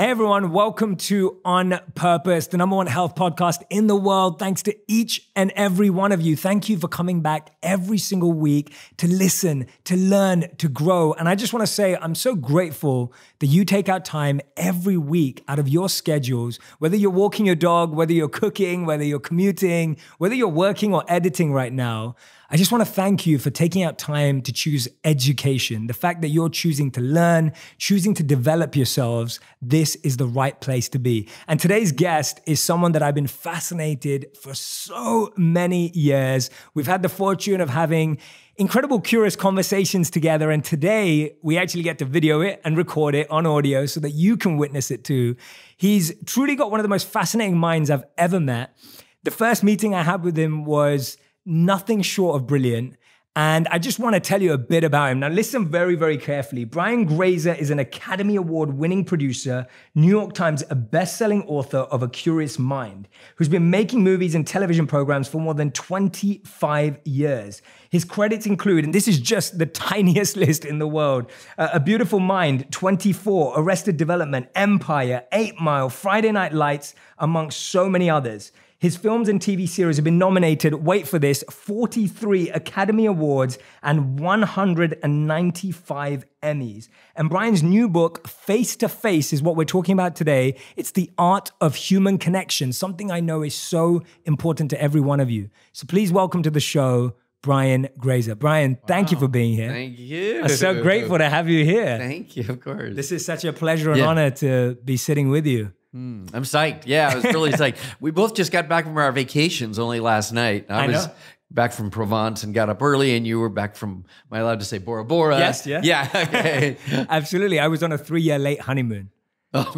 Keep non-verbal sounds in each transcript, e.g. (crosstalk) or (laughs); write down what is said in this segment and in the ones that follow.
Hey everyone, welcome to On Purpose, the number one health podcast in the world. Thanks to each and every one of you. Thank you for coming back every single week to listen, to learn, to grow. And I just want to say, I'm so grateful that you take out time every week out of your schedules, whether you're walking your dog, whether you're cooking, whether you're commuting, whether you're working or editing right now. I just want to thank you for taking out time to choose education. The fact that you're choosing to learn, choosing to develop yourselves, this is the right place to be. And today's guest is someone that I've been fascinated for so many years. We've had the fortune of having incredible, curious conversations together. And today we actually get to video it and record it on audio so that you can witness it too. He's truly got one of the most fascinating minds I've ever met. The first meeting I had with him was nothing short of brilliant. And I just want to tell you a bit about him. Now, listen very, very carefully. Brian Grazer is an Academy Award winning producer, New York Times best selling author of A Curious Mind, who's been making movies and television programs for more than 25 years. His credits include, and this is just the (laughs) tiniest list in the world uh, A Beautiful Mind, 24, Arrested Development, Empire, 8 Mile, Friday Night Lights, amongst so many others. His films and TV series have been nominated, wait for this, 43 Academy Awards and 195 Emmys. And Brian's new book, Face to Face, is what we're talking about today. It's the art of human connection, something I know is so important to every one of you. So please welcome to the show, Brian Grazer. Brian, thank wow. you for being here. Thank you. I'm so grateful to have you here. Thank you, of course. This is such a pleasure and yeah. honor to be sitting with you. Mm, I'm psyched. Yeah, I was really (laughs) psyched. We both just got back from our vacations only last night. I, I was know. back from Provence and got up early, and you were back from, am I allowed to say Bora Bora? Yes, yeah. Yeah, (laughs) okay. (laughs) absolutely. I was on a three year late honeymoon. Oh,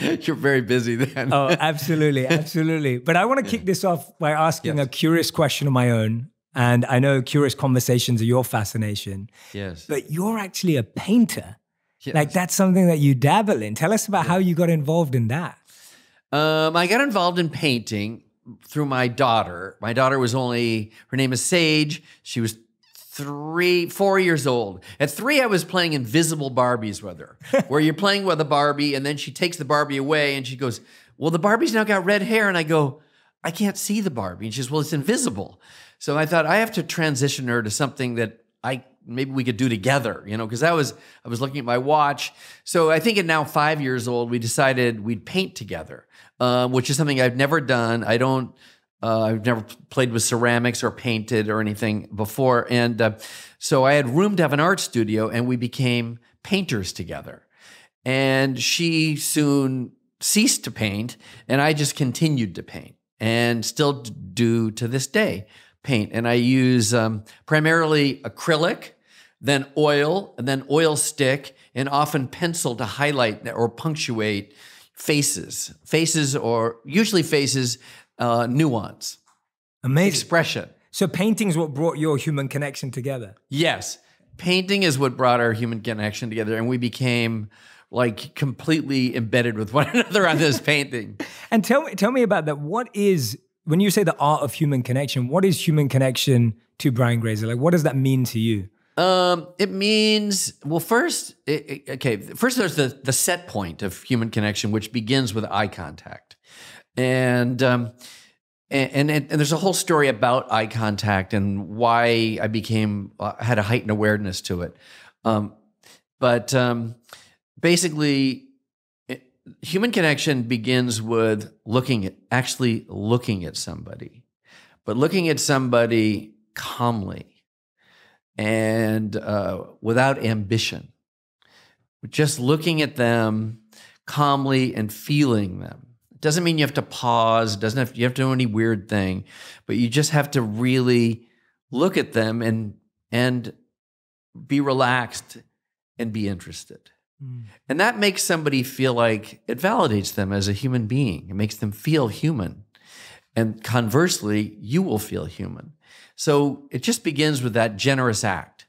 you're very busy then. oh, absolutely. Absolutely. But I want to yeah. kick this off by asking yes. a curious question of my own. And I know curious conversations are your fascination. Yes. But you're actually a painter. Yes. Like that's something that you dabble in. Tell us about yeah. how you got involved in that. Um, I got involved in painting through my daughter. My daughter was only her name is Sage. She was three, four years old. At three, I was playing invisible Barbies with her, (laughs) where you're playing with a Barbie and then she takes the Barbie away and she goes, "Well, the Barbie's now got red hair," and I go, "I can't see the Barbie," and she says, "Well, it's invisible." So I thought I have to transition her to something that I maybe we could do together, you know, because I was I was looking at my watch. So I think at now five years old, we decided we'd paint together, uh, which is something I've never done. I don't. Uh, I've never played with ceramics or painted or anything before, and uh, so I had room to have an art studio, and we became painters together. And she soon ceased to paint, and I just continued to paint, and still do to this day paint. And I use um, primarily acrylic then oil, and then oil stick, and often pencil to highlight or punctuate faces. Faces, or usually faces, uh, nuance. Amazing. Expression. So painting is what brought your human connection together. Yes. Painting is what brought our human connection together, and we became like completely embedded with (laughs) one another on this painting. (laughs) And tell me, tell me about that. What is when you say the art of human connection? What is human connection to Brian Grazer? Like, what does that mean to you? Um, it means well. First, it, it, okay. First, there's the the set point of human connection, which begins with eye contact, and um, and, and, and there's a whole story about eye contact and why I became uh, had a heightened awareness to it. Um, but um, basically, it, human connection begins with looking at actually looking at somebody, but looking at somebody calmly and uh, without ambition, just looking at them calmly and feeling them. It doesn't mean you have to pause. Doesn't have you have to do any weird thing, but you just have to really look at them and and be relaxed and be interested. Mm. And that makes somebody feel like it validates them as a human being. It makes them feel human. And conversely, you will feel human. So it just begins with that generous act.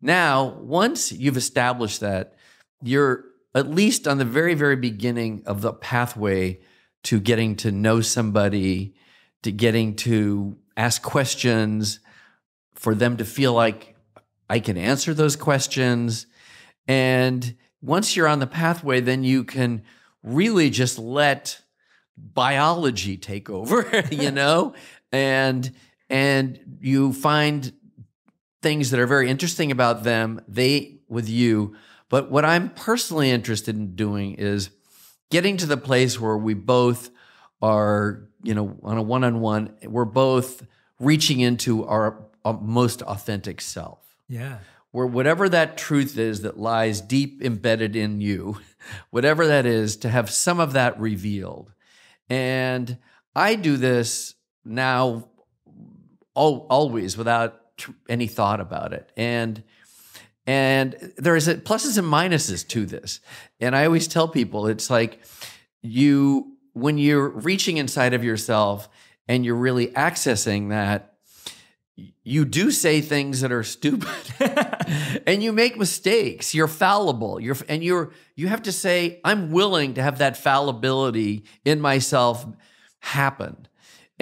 Now, once you've established that, you're at least on the very, very beginning of the pathway to getting to know somebody, to getting to ask questions, for them to feel like I can answer those questions. And once you're on the pathway, then you can really just let biology take over, (laughs) you (laughs) know? and and you find things that are very interesting about them, they with you. But what I'm personally interested in doing is getting to the place where we both are, you know, on a one-on-one, we're both reaching into our, our most authentic self. Yeah. Where whatever that truth is that lies deep embedded in you, whatever that is, to have some of that revealed. And I do this now al- always without tr- any thought about it. And and there is a pluses and minuses to this. And I always tell people it's like you when you're reaching inside of yourself and you're really accessing that you do say things that are stupid (laughs) and you make mistakes you're fallible you're and you're you have to say i'm willing to have that fallibility in myself happen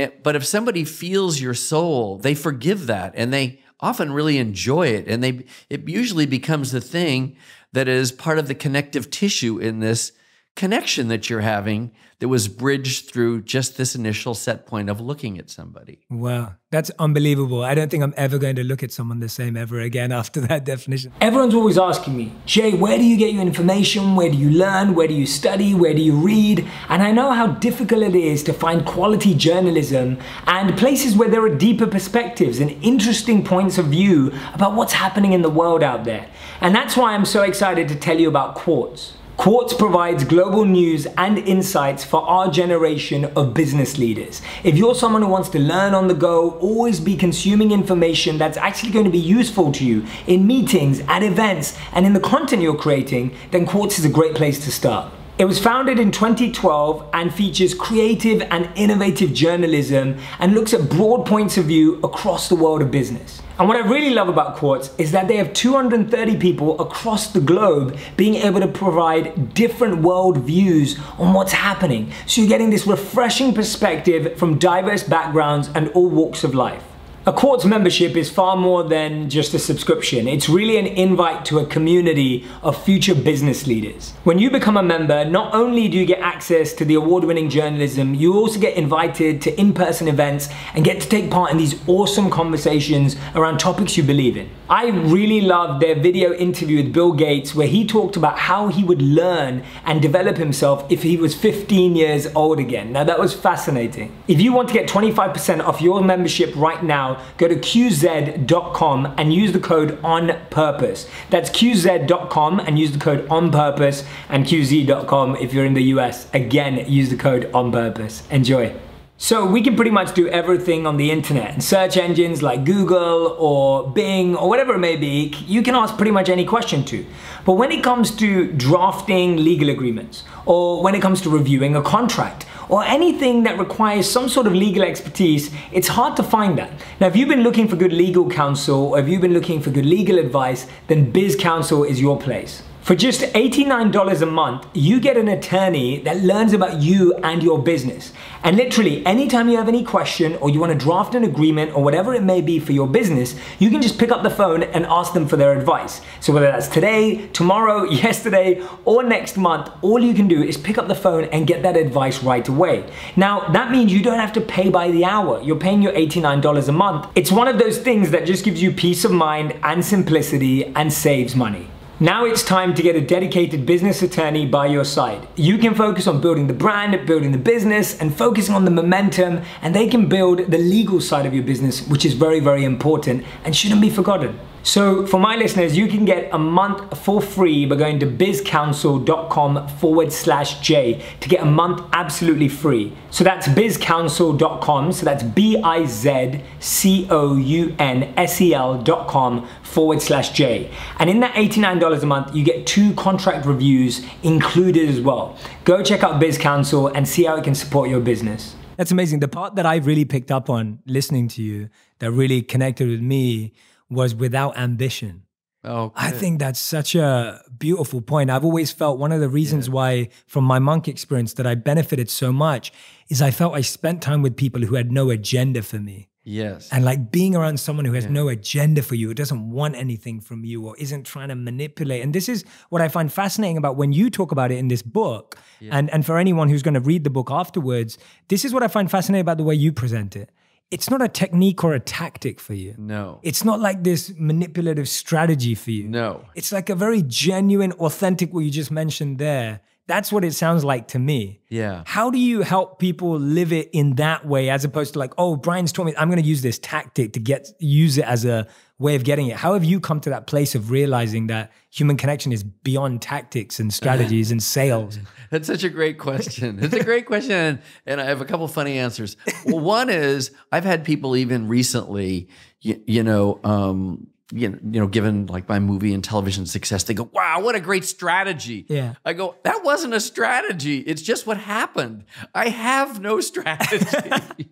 Eh, but if somebody feels your soul they forgive that and they often really enjoy it. And they it usually becomes the thing that is part of the connective tissue in this connection that you're having that was bridged through just this initial set point of looking at somebody. Wow, that's unbelievable. I don't think I'm ever going to look at someone the same ever again (laughs) after that definition. Everyone's always asking me, Jay, where do you get your information? Where do you learn? Where do you study? Where do you read? And I know how difficult it is to find quality journalism and places where there are deeper perspectives and interesting points of view about what's happening in the world out there. And that's why I'm so excited to tell you about Quartz. Quartz provides global news and insights for our generation of business leaders. If you're someone who wants to learn on the go, always be consuming information that's actually going to be useful to you in meetings, at events, and in the content you're creating, then Quartz is a great place to start. It was founded in 2012 and features creative and innovative journalism and looks at broad points of view across the world of business. And what I really love about Quartz is that they have 230 people across the globe being able to provide different world views on what's happening. So you're getting this refreshing perspective from diverse backgrounds and all walks of life. A Quartz membership is far more than just a subscription. It's really an invite to a community of future business leaders. When you become a member, not only do you get access to the award winning journalism, you also get invited to in person events and get to take part in these awesome conversations around topics you believe in. I really loved their video interview with Bill Gates where he talked about how he would learn and develop himself if he was 15 years old again. Now that was fascinating. If you want to get 25% off your membership right now, go to qz.com and use the code on purpose. That's qz.com and use the code on purpose and qz.com if you're in the US. Again, use the code on purpose. Enjoy. So we can pretty much do everything on the internet search engines like Google or Bing or whatever it may be, you can ask pretty much any question to. But when it comes to drafting legal agreements or when it comes to reviewing a contract or anything that requires some sort of legal expertise, it's hard to find that. Now, if you've been looking for good legal counsel or if you've been looking for good legal advice, then Biz Counsel is your place. For just $89 a month, you get an attorney that learns about you and your business. And literally, anytime you have any question or you want to draft an agreement or whatever it may be for your business, you can just pick up the phone and ask them for their advice. So whether that's today, tomorrow, (laughs) yesterday, or next month, all you can do is pick up the phone and get that advice right away. Now, that means you don't have to pay by the hour. You're paying your $89 a month. It's one of those things that just gives you peace of mind and simplicity and saves money. Now it's time to get a dedicated business attorney by your side. You can focus on building the brand, building the business, and focusing on the momentum, and they can build the legal side of your business, which is very, very important and shouldn't be forgotten. So for my listeners, you can get a month for free by going to bizcounsel.com forward slash J to get a month absolutely free. So that's bizcounsel.com. So that's B-I-Z-C-O-U-N-S-E-L.com forward slash J. And in that $89 a month, you get two contract reviews included as well. Go check out Biz Counsel and see how it can support your business. That's amazing. The part that I really picked up on listening to you that really connected with me was without ambition. Oh, I think that's such a beautiful point. I've always felt one of the reasons yeah. why, from my monk experience, that I benefited so much is I felt I spent time with people who had no agenda for me. Yes. And like being around someone who has no agenda for you, who doesn't want anything from you, or isn't trying to manipulate. And this is what I find fascinating about when you talk about it in this book. And, and for anyone who's going to read the book afterwards, this is what I find fascinating about the way you present it. It's not a technique or a tactic for you. no. It's not like this manipulative strategy for you. no. It's like a very genuine, authentic, what you just mentioned there. That's what it sounds like to me. Yeah. How do you help people live it in that way as opposed to like, oh, Brian's told me I'm going to use this tactic to get use it as a way of getting it? How have you come to that place of realizing that human connection is beyond tactics and strategies and sales? (laughs) That's such a great question. It's a great question, and, I have a couple funny answers. Well, one is I've had people even recently, you, you know, um, you know, given like my movie and television success, they go, "Wow, what a great strategy!" Yeah. I go, "That wasn't a strategy. It's just what happened. I have no (laughs) strategy.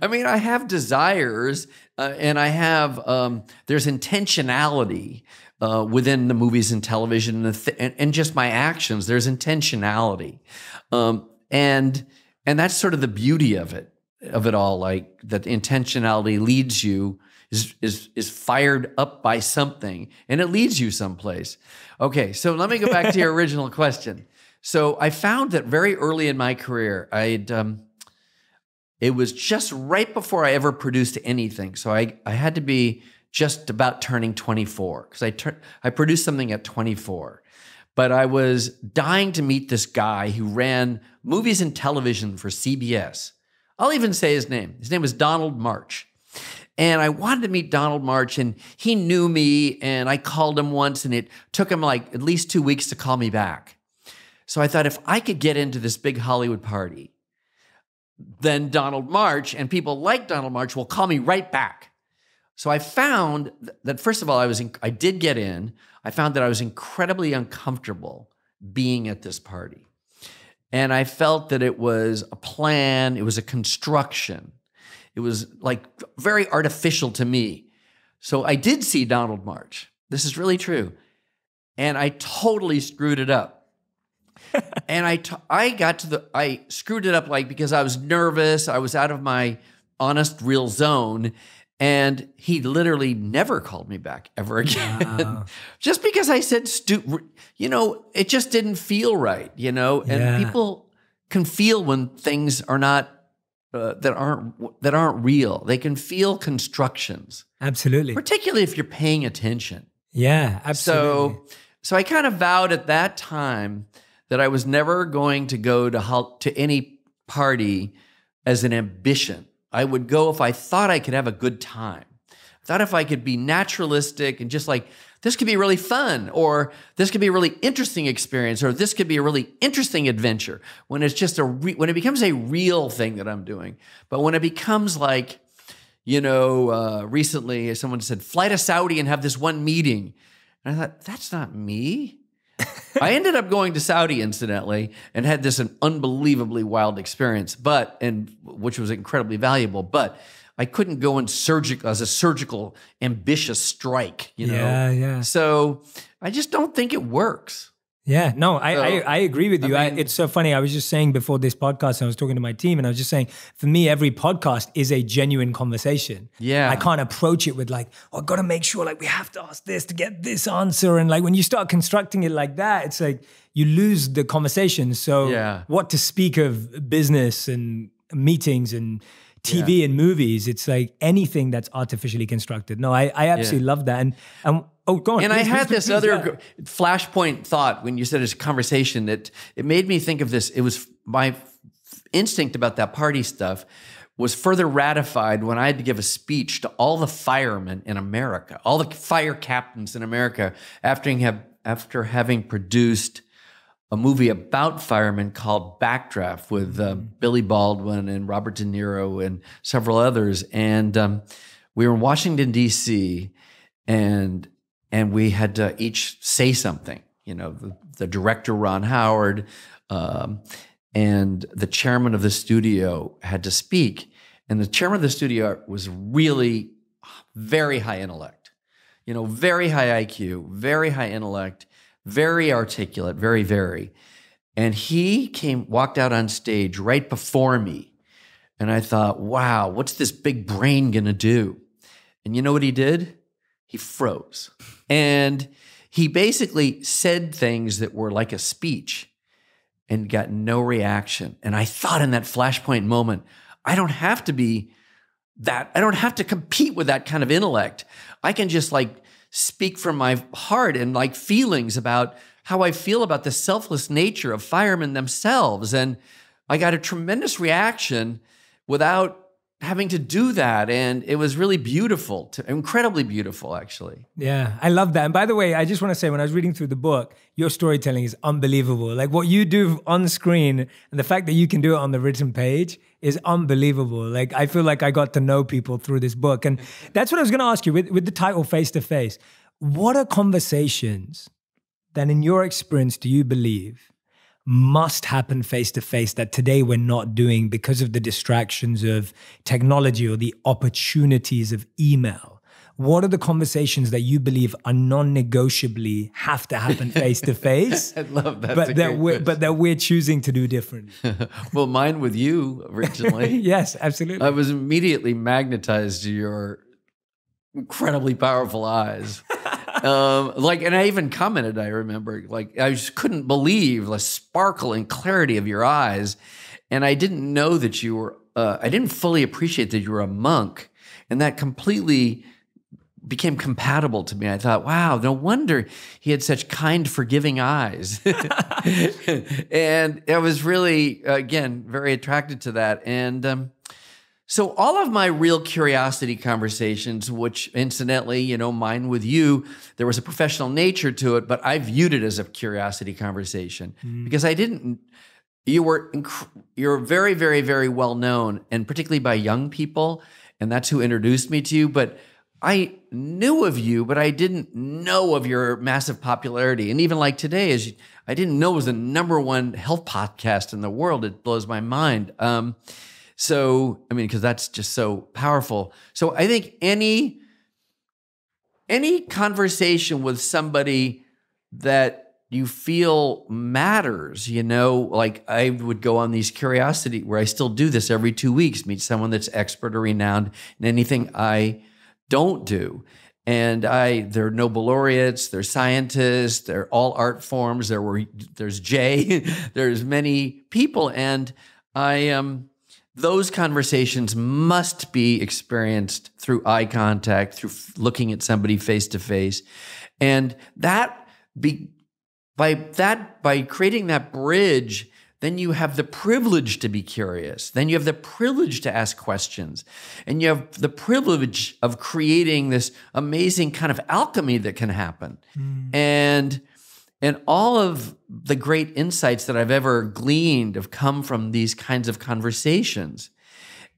I mean, I have desires, uh, and I have um, there's intentionality." Uh, within the movies and television and, the th- and, and just my actions, there's intentionality, um, and and that's sort of the beauty of it of it all. Like that intentionality leads you is is is fired up by something, and it leads you someplace. Okay, so let me go back to your (laughs) original question. So I found that very early in my career, I'd um, it was just right before I ever produced anything. So I I had to be just about turning 24 because I tur- I produced something at 24. But I was dying to meet this guy who ran movies and television for CBS. I'll even say his name. His name was Donald March. And I wanted to meet Donald March, and he knew me, and I called him once, and it took him like at least two weeks to call me back. So I thought if I could get into this big Hollywood party, then Donald March and people like Donald March will call me right back. So I found that first of all, I was in, I did get in. I found that I was incredibly uncomfortable being at this party, and I felt that it was a plan. It was a construction. It was like very artificial to me. So I did see Donald March. This is really true, and I totally screwed it up (laughs) and I, t- I got to the, I screwed it up like because I was nervous. I was out of my honest, real zone. And he literally never called me back ever again. (laughs) just because I said, stu- you know, it just didn't feel right, you know? And Yeah. people can feel when things are not, uh, that aren't, that aren't real. They can feel constructions, Absolutely. particularly if you're paying attention. Yeah, absolutely. So, so I kind of vowed at that time that I was never going to go to to any party as an ambition. I would go if I thought I could have a good time. I thought if I could be naturalistic and just like this could be really fun, or this could be a really interesting experience, or this could be a really interesting adventure. When it's just a re- when it becomes a real thing that I'm doing, but when it becomes like you know, uh, recently someone said, fly to Saudi and have this one meeting. And I thought, that's not me. (laughs) I ended up going to Saudi, incidentally, and had this an unbelievably wild experience, but and which was incredibly valuable. But I couldn't go in surgical as a surgical ambitious strike, you know. Yeah, yeah. So I just don't think it works. Yeah, no, I, So, I, I agree with you. I mean- it's so funny. I was just saying before this podcast, I was talking to my team, and I was just saying, for me, every podcast is a genuine conversation. Yeah. I can't approach it with like, oh, I got to make sure like we have to ask this to get this answer, and like when you start constructing it like that, it's like you lose the conversation. So, Yeah. what to speak of business and meetings and TV and movies? It's like anything that's artificially constructed. No, I, I absolutely love that. And and oh, go on. And I had please, this please, other yeah. flashpoint thought when you said it's a conversation that it made me think of this. It was my instinct about that party stuff was further ratified when I had to give a speech to all the firemen in America, all the fire captains in America after have, after having produced a movie about firemen called Backdraft with uh, Billy Baldwin and Robert De Niro and several others. And um, we were in Washington D.C. and and we had to each say something. You know, the, the director Ron Howard um, and the chairman of the studio had to speak, and the chairman of the studio was really very high intellect. You know, very high IQ, very high intellect, very articulate, very very. And he came walked out on stage right before me. And I thought, wow, what's this big brain to do? And you know what he did? He froze. And he basically said things that were like a speech and got no reaction. And I thought in that flashpoint moment, I don't have to be that, I don't have to compete with that kind of intellect. I can just like speak from my heart and like feelings about how I feel about the selfless nature of firemen themselves. And I got a tremendous reaction without having to do that and it was really beautiful to, incredibly beautiful actually. Yeah i love that. And by the way i just want to say when i was reading through the book your storytelling is unbelievable. Like what you do on screen and the fact that you can do it on the written page is unbelievable. Like i feel like i got to know people through this book. And that's what i was going to ask you with, with the title face to face. What are conversations that in your experience do you believe must happen face to face that today we're not doing because of the distractions of technology or the opportunities of email? What are the conversations that you believe are non-negotiably have to happen face to face? I love that. But that we're, but that we're choosing to do differently. (laughs) well, mine with you originally. (laughs) yes, absolutely. I was immediately magnetized to your incredibly powerful eyes (laughs) um, like, and I even commented. I remember, like, I just couldn't believe the sparkle and clarity of your eyes, and I didn't know that you were. Uh, I didn't fully appreciate that you were a monk, and that completely became compatible to me. I thought, wow, no wonder he had such kind, forgiving eyes. (laughs) (laughs) and I was really, again, very attracted to that. And um, so all of my real curiosity conversations, which incidentally, you know, mine with you, there was a professional nature to it, but I viewed it as a curiosity conversation mm. because I didn't. You were you're very, very, very well known, and particularly by young people, and that's who introduced me to you. But I knew of you, but I didn't know of your massive popularity. And even like today, as I didn't know it was the number one health podcast in the world. It blows my mind. Um, so, I mean, because that's just so powerful. So I think any any conversation with somebody that you feel matters, you know, like I would go on these curiosity where I still do this every two weeks, meet someone that's expert or renowned in anything I don't do. And I, they're Nobel laureates, they're scientists, they're all art forms. There were, there's Jay, (laughs) there's many people, and I um, those conversations must be experienced through eye contact, through looking at somebody face to face. And that be by that by creating that bridge, then you have the privilege to be curious. Then you have the privilege to ask questions. And you have the privilege of creating this amazing kind of alchemy that can happen. Mm. And and all of the great insights that I've ever gleaned have come from these kinds of conversations.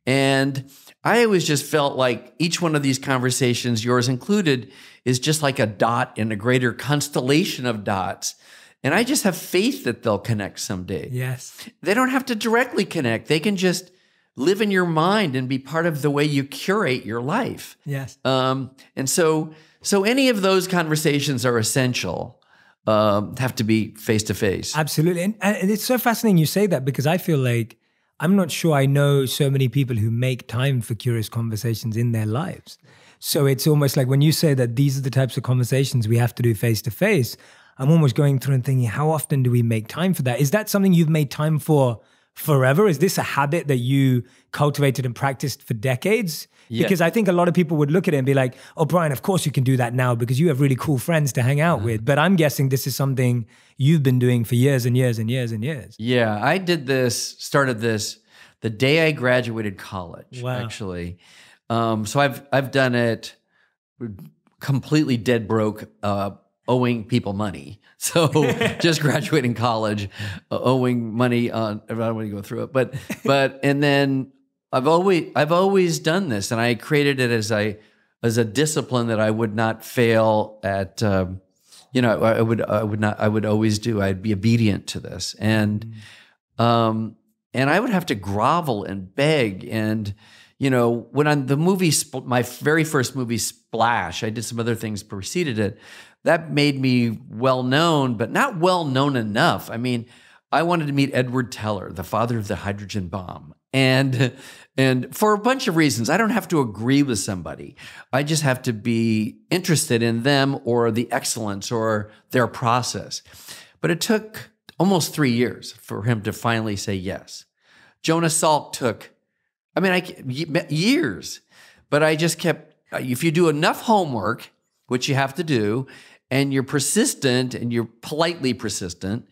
And I always just felt like each one of these conversations, yours included, is just like a dot in a greater constellation of dots. And I just have faith that they'll connect someday. Yes. They don't have to directly connect, they can just live in your mind and be part of the way you curate your life. Yes. Um, and so, so any of those conversations are essential um, have to be face to face. Absolutely. And, and it's so fascinating you say that because I feel like I'm not sure I know so many people who make time for curious conversations in their lives. So it's almost like when you say that these are the types of conversations we have to do face to face, I'm almost going through and thinking, how often do we make time for that? Is that something you've made time for forever? Is this a habit that you cultivated and practiced for decades? Because I think a lot of people would look at it and be like, oh, Brian, of course you can do that now because you have really cool friends to hang out with. But I'm guessing this is something you've been doing for years and years and years and years. Yeah, I did this, started this the day I graduated college, wow. actually. Um, so I've I've done it completely dead broke, uh, owing people money. So (laughs) just graduating college, uh, owing money on. I don't want to go through it, but but and then I've always I've always done this, and I created it as a as a discipline that I would not fail at. Um, you know, I, I, would I would not I would always do. I'd be obedient to this, and um, and I would have to grovel and beg and you know, when on the movie, my very first movie, Splash, I did some other things preceded it. That made me well known, but not well known enough. I mean, I wanted to meet Edward Teller, the father of the hydrogen bomb. and and for a bunch of reasons. I don't have to agree with somebody. I just have to be interested in them or the excellence or their process. But it took almost three years for him to finally say yes. Jonas Salk took, I mean, I years, but I just kept. If you do enough homework, which you have to do, and you're persistent and you're politely persistent,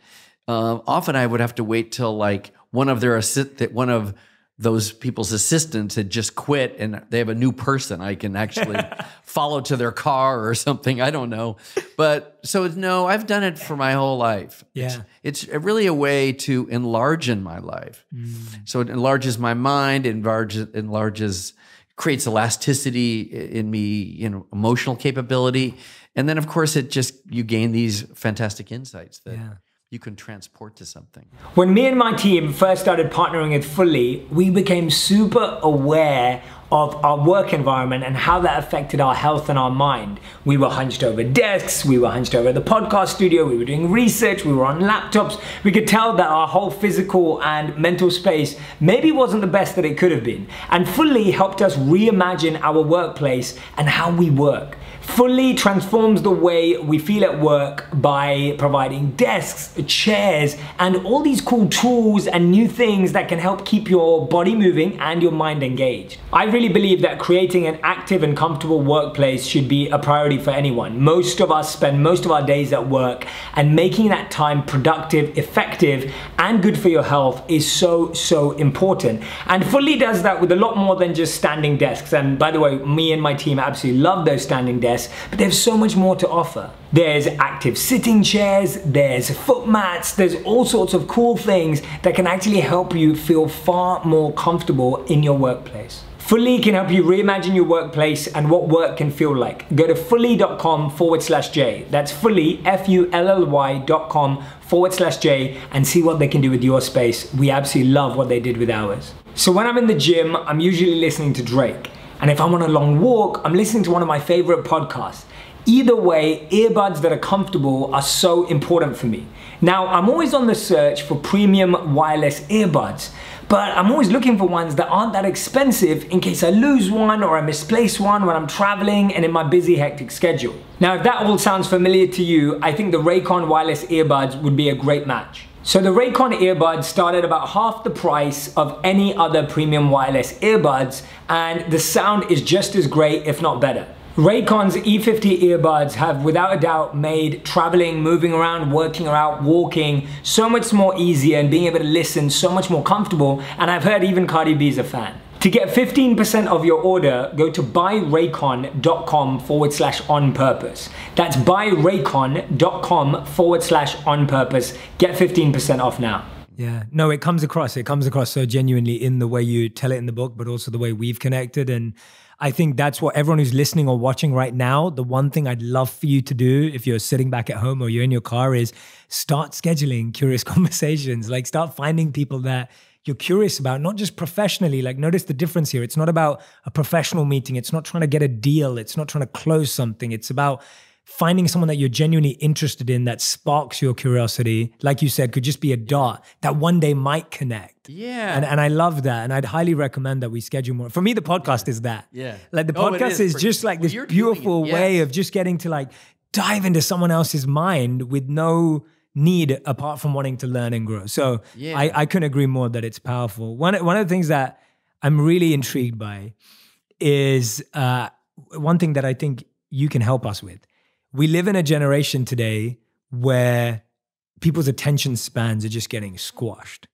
uh, often I would have to wait till like one of their assist that one of those people's assistants had just quit and they have a new person I can actually (laughs) follow to their car or something. I don't know. But so no, I've done it for my whole life. Yeah. It's, it's really a way to enlarge in my life. Mm. So it enlarges my mind, enlarges, enlarges, creates elasticity in me, you know, emotional capability. And then of course it just, you gain these fantastic insights that. Yeah you can transport to something. When me and my team first started partnering with Fully, we became super aware of our work environment and how that affected our health and our mind. We were hunched over desks, we were hunched over the podcast studio, we were doing research, we were on laptops. We could tell that our whole physical and mental space maybe wasn't the best that it could have been. And Fully helped us reimagine our workplace and how we work fully transforms the way we feel at work by providing desks, chairs, and all these cool tools and new things that can help keep your body moving and your mind engaged. I really believe that creating an active and comfortable workplace should be a priority for anyone. Most of us spend most of our days at work, and making that time productive, effective, and good for your health is so, so important. And Fully does that with a lot more than just standing desks. And by the way, me and my team absolutely love those standing desks but they have so much more to offer. There's active sitting chairs, there's foot mats, there's all sorts of cool things that can actually help you feel far more comfortable in your workplace. Fully can help you reimagine your workplace and what work can feel like. Go to fully.com forward slash J. That's fully, F U L L Y dot com forward slash J and see what they can do with your space. We absolutely love what they did with ours. So when I'm in the gym, I'm usually listening to Drake. And if I'm on a long walk, I'm listening to one of my favorite podcasts. Either way, earbuds that are comfortable are so important for me. Now, I'm always on the search for premium wireless earbuds, but I'm always looking for ones that aren't that expensive in case I lose one or I misplace one when I'm traveling and in my busy, hectic schedule. Now, if that all sounds familiar to you, I think the Raycon wireless earbuds would be a great match. So the Raycon earbuds started about half the price of any other premium wireless earbuds and the sound is just as great if not better. Raycon's E50 earbuds have without a doubt made traveling, moving around, working around, walking so much more easier and being able to listen so much more comfortable and I've heard even Cardi B is a fan. To get 15% of your order, go to buyraycon.com forward slash on purpose. That's buyraycon.com forward slash on purpose. Get 15% off now. Yeah, no, it comes across. It comes across so genuinely in the way you tell it in the book, but also the way we've connected. And I think that's what everyone who's listening or watching right now, the one thing I'd love for you to do if you're sitting back at home or you're in your car is start scheduling curious (laughs) conversations. Like start finding people that you're curious about, not just professionally. Like, notice the difference here. It's not about a professional meeting. It's not trying to get a deal. It's not trying to close something. It's about finding someone that you're genuinely interested in that sparks your curiosity. Like you said, could just be a dot that one day might connect. Yeah. And, and I love that. And I'd highly recommend that we schedule more. For me, the podcast is that. Yeah. Like the podcast oh, is. is. just like well, this beautiful way of just getting to like dive into someone else's mind with no need apart from wanting to learn and grow. So yeah. I, I couldn't agree more that it's powerful. One, one of the things that I'm really intrigued by is uh, one thing that I think you can help us with. We live in a generation today where people's attention spans are just getting squashed.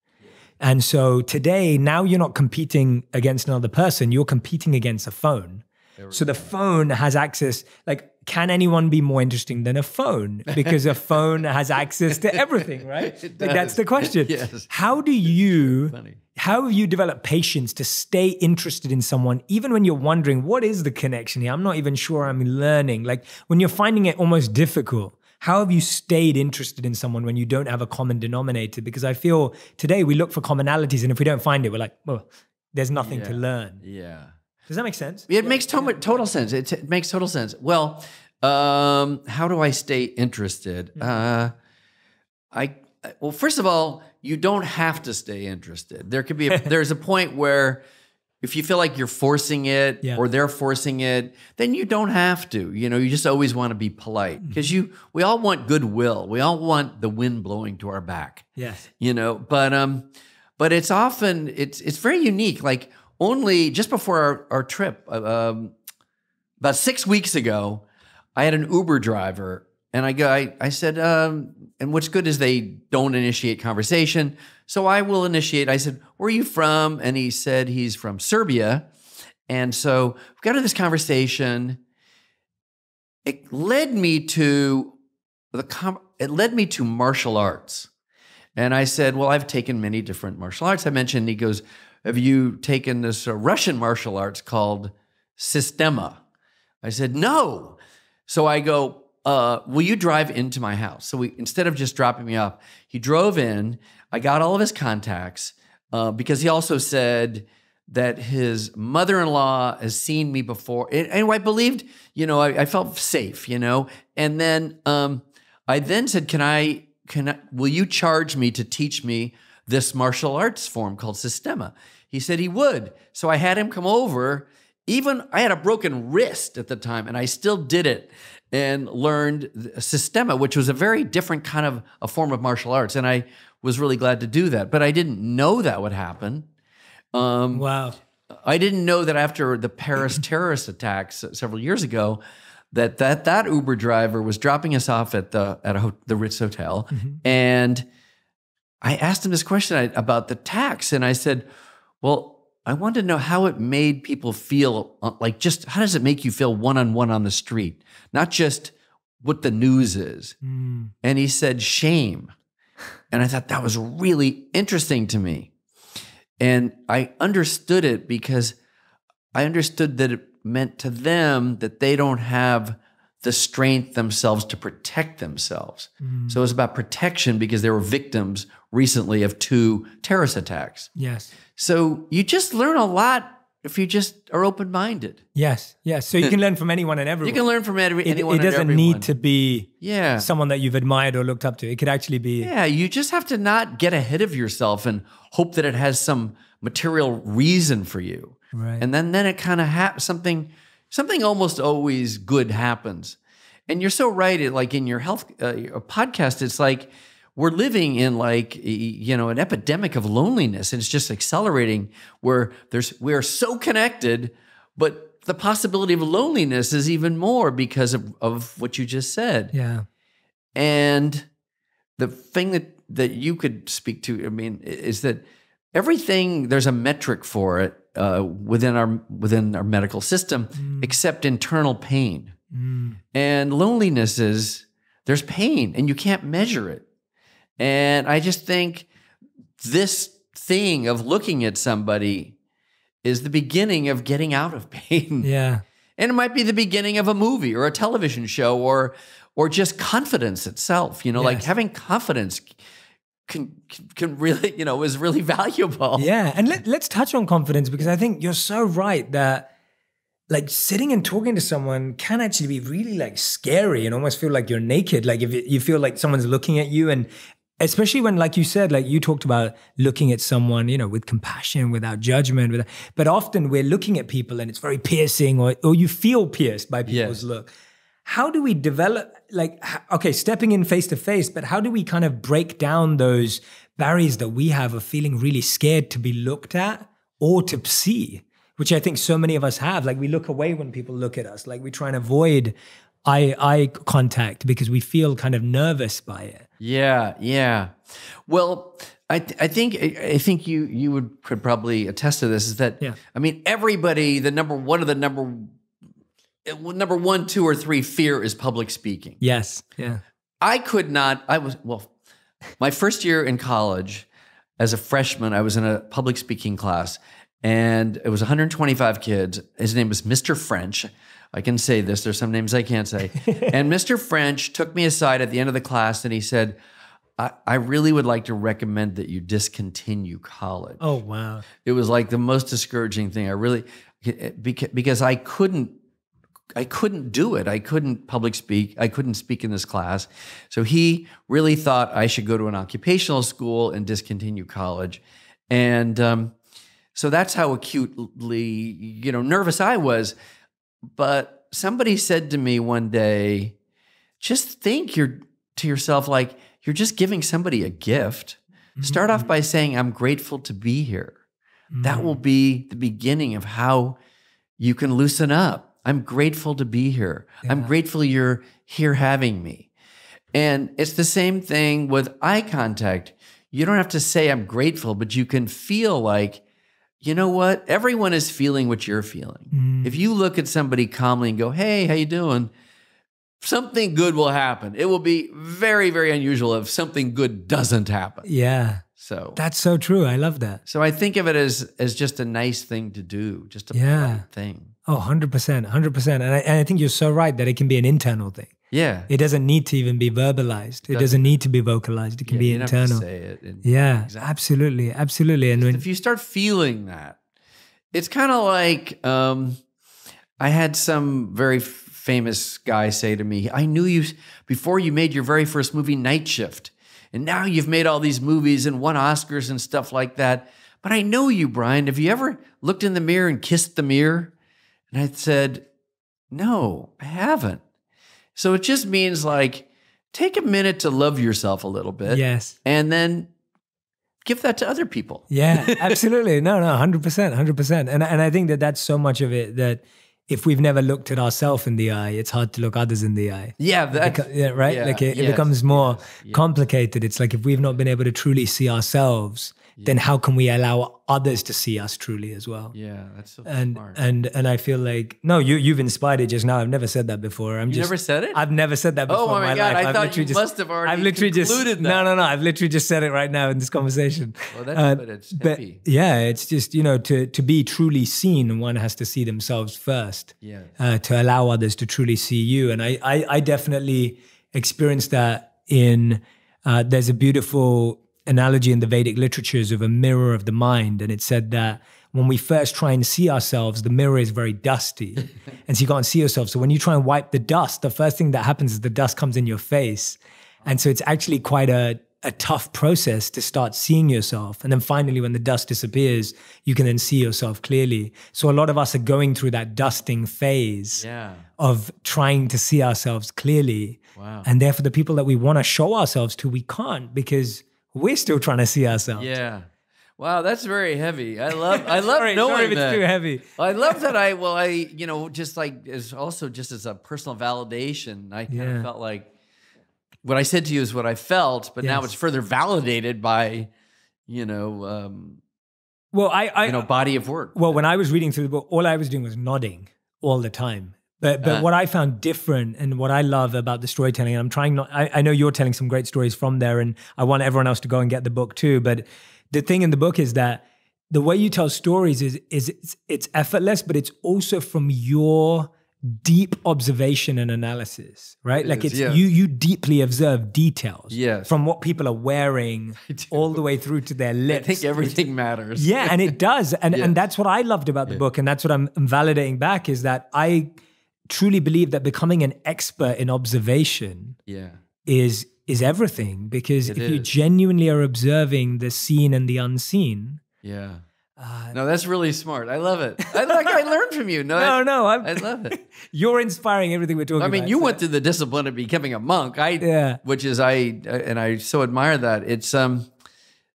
And so today, now you're not competing against another person, you're competing against a phone. So the phone has access, like can anyone be more interesting than a phone? Because a (laughs) phone has access to everything, right? Like that's the question. (laughs) yes. How do you how have you developed patience to stay interested in someone even when you're wondering what is the connection here? I'm not even sure I'm learning. Like when you're finding it almost difficult. How have you stayed interested in someone when you don't have a common denominator? Because I feel today we look for commonalities, and if we don't find it, we're like, well, there's nothing yeah. to learn. Yeah. Does that make sense? It makes to- total sense. It, t- it, makes total sense. Well, um, how do I stay interested? Mm-hmm. Uh, I well, first of all, you don't have to stay interested. There could be a, (laughs) there's a point where if you feel like you're forcing it Yeah. or they're forcing it, then you don't have to. You know, you just always want to be polite Mm-hmm. because you we all want goodwill. We all want the wind blowing to our back. Yes. You know, but um but it's often it's it's very unique. Like only just before our, our trip, uh, um, about six weeks ago, I had an Uber driver, and I go, I, I said, um, and what's good is they don't initiate conversation, so I will initiate. I said, "Where are you from?" And he said he's from Serbia, and so we got into this conversation. It led me to the com- it led me to martial arts. And I said, Well, I've taken many different martial arts. I mentioned, he goes, Have you taken this uh, Russian martial arts called Systema? I said, No. So I go, uh, Will you drive into my house? So we, instead of just dropping me off, he drove in. I got all of his contacts uh, because he also said, that his mother-in-law has seen me before and, i believed you know I, I felt safe you know and then um, i then said can i can I, will you charge me to teach me this martial arts form called Systema he said he would. So i had him come over. Even i had a broken wrist at the time and i still did it and learned Systema which was a very different kind of a form of martial arts and i was really glad to do that. But i didn't know that would happen. Um, Wow. I didn't know that after the Paris (clears throat) terrorist attacks several years ago, that that that Uber driver was dropping us off at the at a, ho- the Ritz Hotel, and I asked him this question about the tax, and I said, "Well, I wanted to know how it made people feel. uh, Like, just how does it make you feel one on one on the street, not just what the news is?" Mm. And he said, shame. And I thought that was really interesting to me. And I understood it because I understood that it meant to them that they don't have the strength themselves to protect themselves. So it was about protection because they were victims recently of two terrorist attacks. Yes. So you just learn a lot if you just are open minded. Yes. Yes. So you can learn from anyone and everyone. You can learn from every, it, anyone. it doesn't need to be Yeah. someone that you've admired or looked up to. It could actually be. Yeah, you just have to not get ahead of yourself and hope that it has some material reason for you. Right. And then then it kind of ha- something something almost always good happens. And you're so right. It, like in your health uh, your podcast, it's like we're living in like you know an epidemic of loneliness, and it's just accelerating. Where there's we are so connected, but the possibility of loneliness is even more because of, of what you just said. Yeah. And the thing that that you could speak to, I mean, is that everything there's a metric for it uh, within our within our medical system, except internal pain. Mm. And loneliness is there's pain, and you can't measure it. And I just think this thing of looking at somebody is the beginning of getting out of (laughs) pain. Yeah. And it might be the beginning of a movie or a television show or or just confidence itself. You know, like having confidence can can- really, you know, is really (laughs) valuable. Yeah, and let, let's touch on confidence because I think you're so right that like sitting and talking to someone can actually be really like scary and almost feel like you're naked. Like if you feel like someone's looking at you, and especially when, like you said, like you talked about looking at someone, you know, with compassion, without judgment. Without, but often we're looking at people and it's very piercing, or or you feel pierced by people's Yes. look. How do we develop like okay, stepping in face to face, but how do we kind of break down those barriers that we have of feeling really scared to be looked at or to see, which I think so many of us have. Like we look away when people look at us, like we try and avoid eye eye contact because we feel kind of nervous by it. Yeah, yeah. Well, I th- I think I think you you would could probably attest to this is that Yeah. I mean everybody the number one of the number eh, number one, two, or three fear is public speaking. Yes. Yeah. I could not. I was well. My first year in college, as a freshman, I was in a public speaking class, and it was 125 kids. His name was Mr. French. I can say this. There's some names I can't say. (laughs) and Mr. French took me aside at the end of the class, and he said, I, "I really would like to recommend that you discontinue college." Oh wow. It was like the most discouraging thing. I really because because I couldn't I couldn't do it. I couldn't public speak. I couldn't speak in this class. So he really thought I should go to an occupational school and discontinue college. And um, so that's how acutely, you know, nervous I was. But somebody said to me one day, just think you're to yourself like you're just giving somebody a gift. Mm-hmm. Start off by saying, I'm grateful to be here. Mm-hmm. That will be the beginning of how you can loosen up. I'm grateful to be here. Yeah. I'm grateful you're here having me. And it's the same thing with eye contact. You don't have to say I'm grateful, but you can feel like, you know what? Everyone is feeling what you're feeling. Mm. If you look at somebody calmly and go, "Hey, how you doing?" something good will happen. It will be very very unusual if something good doesn't happen. Yeah. So That's so true. I love that. So I think of it as as just a nice thing to do, just a yeah. thing. Oh, 100%. 100%. And I, and I think you're so right that it can be an internal thing. Yeah. It doesn't need to even be verbalized. It doesn't, doesn't need to be vocalized. It can yeah, be internal. it. Yeah, exactly. absolutely. Absolutely. And when, if you start feeling that, it's kind of like um, I had some very famous guy say to me, I knew you before you made your very first movie, Night Shift. And now you've made all these movies and won Oscars and stuff like that. But I know you, Brian. Have you ever looked in the mirror and kissed the mirror? And I said, No, I haven't. So it just means like take a minute to love yourself a little bit. Yes. And then give that to other people. Yeah, (laughs) absolutely. no, no, 100%, 100%. And and I think that that's so much of it that if we've never looked at ourselves in the eye, it's hard to look others in the eye. Yeah, that, yeah right. Yeah, like it, yes, it becomes more yes, complicated. It's like if we've not been able to truly see ourselves, then how can we allow others to see us truly as well? Yeah, that's so and smart. and and I feel like no, you you've inspired it just now. I've never said that before. I'm you just never said it. I've never said that before. Oh my, my god! Life. I I've thought you just, must have already. I've literally just that. no, no, no. I've literally just said it right now in this conversation. (laughs) Well, that's uh, but it's but yeah, it's just you know to to be truly seen, one has to see themselves first. Yeah. Uh, to allow others to truly see you, and I I, I definitely experienced that in. Uh, there's a beautiful analogy in the Vedic literatures of a mirror of the mind. And it said that when we first try and see ourselves, the mirror is very dusty. (laughs) and so you can't see yourself. So when you try and wipe the dust, the first thing that happens is the dust comes in your face. And so it's actually quite a, a tough process to start seeing yourself. And then finally, when the dust disappears, you can then see yourself clearly. So a lot of us are going through that dusting phase yeah. of trying to see ourselves clearly. Wow. And therefore, the people that we want to show ourselves to, we can't because we're still trying to see ourselves. Yeah. Wow, that's very heavy. I love I love (laughs) sorry, knowing sorry if that. it's too heavy. I love that I well I you know just like as also just as a personal validation, I kind yeah. of felt like what I said to you is what I felt, but yes. now it's further validated by you know um, well I, I you know body of work. Well, when I was reading through the book, all I was doing was nodding all the time. But but uh, what I found different and what I love about the storytelling, and I'm trying not I, I know you're telling some great stories from there, and I want everyone else to go and get the book too. But the thing in the book is that the way you tell stories is is it's, it's effortless, but it's also from your deep observation and analysis, right? It like is, it's yeah. you you deeply observe details. Yes. From what people are wearing (laughs) all the way through to their lips. I think everything matters. Yeah, and it does. And and that's what I loved about the yeah. book. And that's what I'm, I'm validating back is that I truly believe that becoming an expert in observation yeah. is is everything because it if is. you genuinely are observing the seen and the unseen yeah. uh, no that's really smart. I love it. I like i learned from you (laughs) no no I, no I'm, i love it. (laughs) You're inspiring everything we're talking i mean about, you so. went through the discipline of becoming a monk. I yeah. which is i and i so admire that. It's um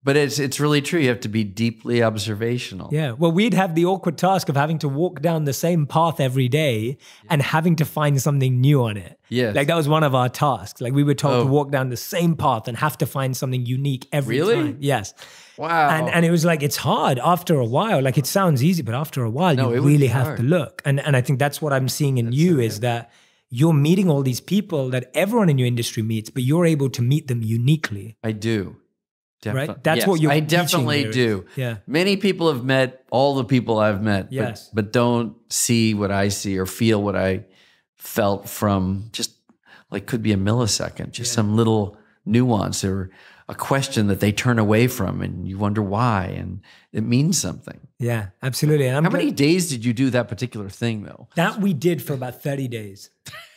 but it's it's really true. You have to be deeply observational. Yeah. Well, we'd have the awkward task of having to walk down the same path every day yeah. and having to find something new on it. Yes. Like that was one of our tasks. Like we were told oh. to walk down the same path and have to find something unique every really? time. Yes. Wow. And and it was like it's hard after a while. Like it sounds easy, but after a while no, you really have to look. And and I think that's what I'm seeing in that's you so is that you're meeting all these people that everyone in your industry meets, but you're able to meet them uniquely. I do. Defi- right? That's yes, what you're. I definitely do. Yeah. Many people have met all the people I've met. Yes. But, but don't see what I see or feel what I felt from just like could be a millisecond, just yeah. some little nuance or a question that they turn away from, and you wonder why, and it means something. Yeah, absolutely. And I'm How many days did you do that particular thing, though? that we did for about 30 days.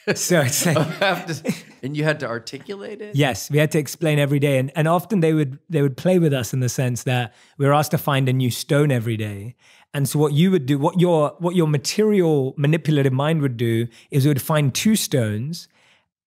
(laughs) so it's like (laughs) and you had to articulate it. Yes, we had to explain every day, and and often they would they would play with us in the sense that we were asked to find a new stone every day. And so what you would do, what your what your material manipulative mind would do, is it would find two stones,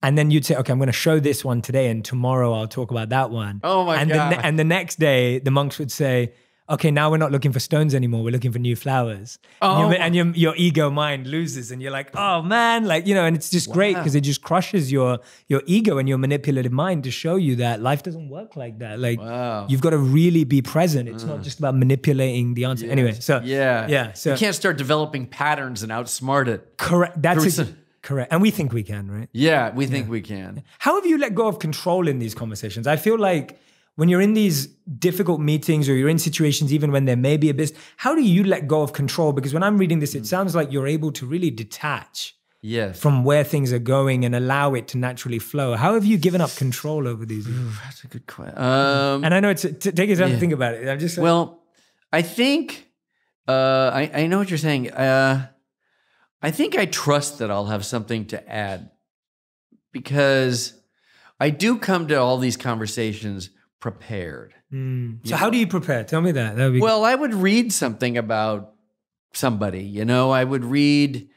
and then you'd say, okay, I'm going to show this one today, and tomorrow I'll talk about that one. Oh my and God. The, ne- and the next day, the monks would say. Okay, now we're not looking for stones anymore. We're looking for new flowers. Oh. And, your, oh. and your, your ego mind loses, and you're like, oh man, like, you know, and it's just great because it just crushes your your ego and your manipulative mind to show you that life doesn't work like that. Like Wow. you've got to really be present. It's not mm. just about manipulating the answer. Anyway, so yeah, yeah. So you can't start developing patterns and outsmart it. correct. That's a, uh, correct, and we think we can, right? Yeah, we think we can. How have you let go of control in these conversations? I feel like when you're in these difficult meetings or you're in situations even when there may be a business, how do you let go of control? Because when I'm reading this, Mm. it sounds like you're able to really detach Yes. from where things are going and allow it to naturally flow. How have you given up control over these? That's a good question. Um, And I know it's t- take your time Yeah. to think about it. I'm just like, well, I think uh, I, I know what you're saying. Uh, I think I trust that I'll have something to add because I do come to all these conversations prepared. Mm. So how do you prepare? Tell me that. That would be Well, I would read something about somebody, you know, I would read,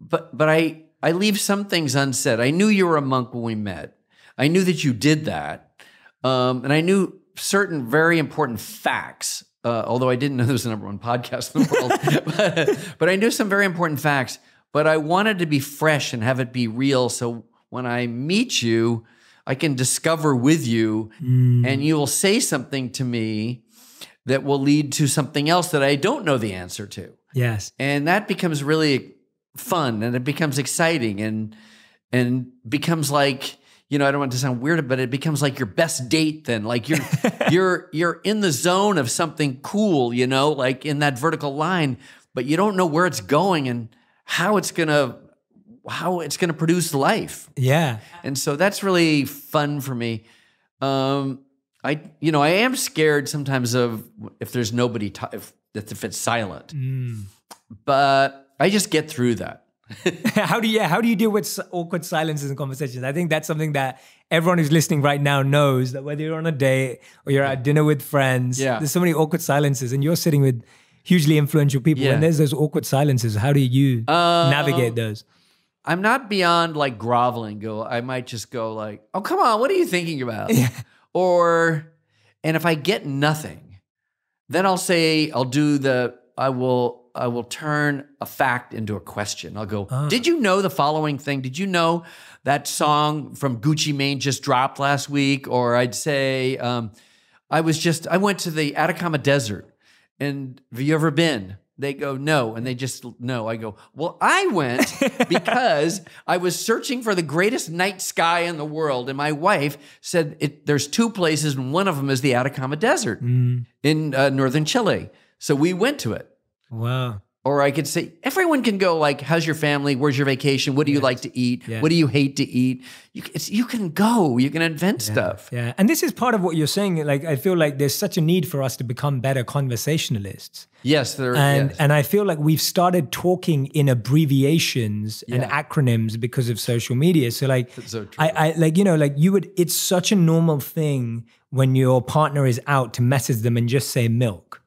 but but I I leave some things unsaid. I knew you were a monk when we met. I knew that you did that, um, and I knew certain very important facts. Uh, although I didn't know (laughs) there was the number one podcast in the world, but, (laughs) (laughs) but I knew some very important facts. But I wanted to be fresh and have it be real. So when I meet you, I can discover with you, hmm. and you will say something to me that will lead to something else that I don't know the answer to. yes. And that becomes really fun and it becomes exciting and and becomes like, you know, I don't want to sound weird, but it becomes like your best date then. Like you're (laughs) you're you're in the zone of something cool, you know, like in that vertical line, but you don't know where it's going and how it's gonna how it's gonna produce life Yeah. and so that's really fun for me. Um, I, you know, I am scared sometimes of if there's nobody, ta- if if it's silent, Mm. but I just get through that. (laughs) (laughs) how do you how do you deal with awkward silences in conversations? I think that's something that everyone who's listening right now knows that whether you're on a date or you're at dinner with friends, Yeah. there's so many awkward silences, and you're sitting with hugely influential people, Yeah. and there's those awkward silences. How do you Uh, navigate those? I'm not beyond like groveling. Go, I might just go like, "Oh, come on, what are you thinking about?" Or, and if I get nothing, then I'll say I'll do the I will I will turn a fact into a question. I'll go, "Did you know the following thing? Did you know that song from Gucci Mane just dropped last week?" Or I'd say, um, "I was just I went to the Atacama Desert, and have you ever been?" They go, no. And they just, no. I go, well, I went (laughs) because I was searching for the greatest night sky in the world. And my wife said, it, there's two places, and one of them is the Atacama Desert in uh, northern Chile. So we went to it. Wow. Or I could say, everyone can go like, how's your family? Where's your vacation? What do you like to eat? Yeah. What do you hate to eat? You, it's, you can go, you can invent stuff. Yeah. And this is part of what you're saying. Like, I feel like there's such a need for us to become better conversationalists. Yes, there And yes. and I feel like we've started talking in abbreviations and acronyms because of social media. So like so. I, I like you know like you would it's such a normal thing when your partner is out to message them and just say milk.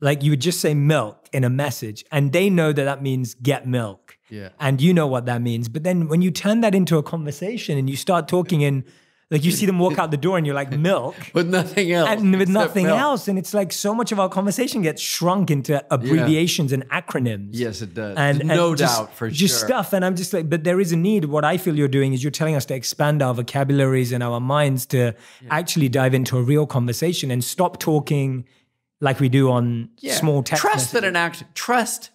Like you would just say milk in a message and they know that that means get milk. Yeah. And you know what that means. But then when you turn that into a conversation and you start talking in like you see them walk out the door and you're like (laughs) milk with nothing else. and with nothing milk. else. And it's like so much of our conversation gets shrunk into abbreviations and acronyms. Yes, it does. And, no and just- doubt, for sure. just sure. stuff. And I'm just like, but there is a need. What I feel you're doing is you're telling us to expand our vocabularies and our minds to actually dive into a real conversation and stop talking like we do on Yeah. small text. trust that an act trust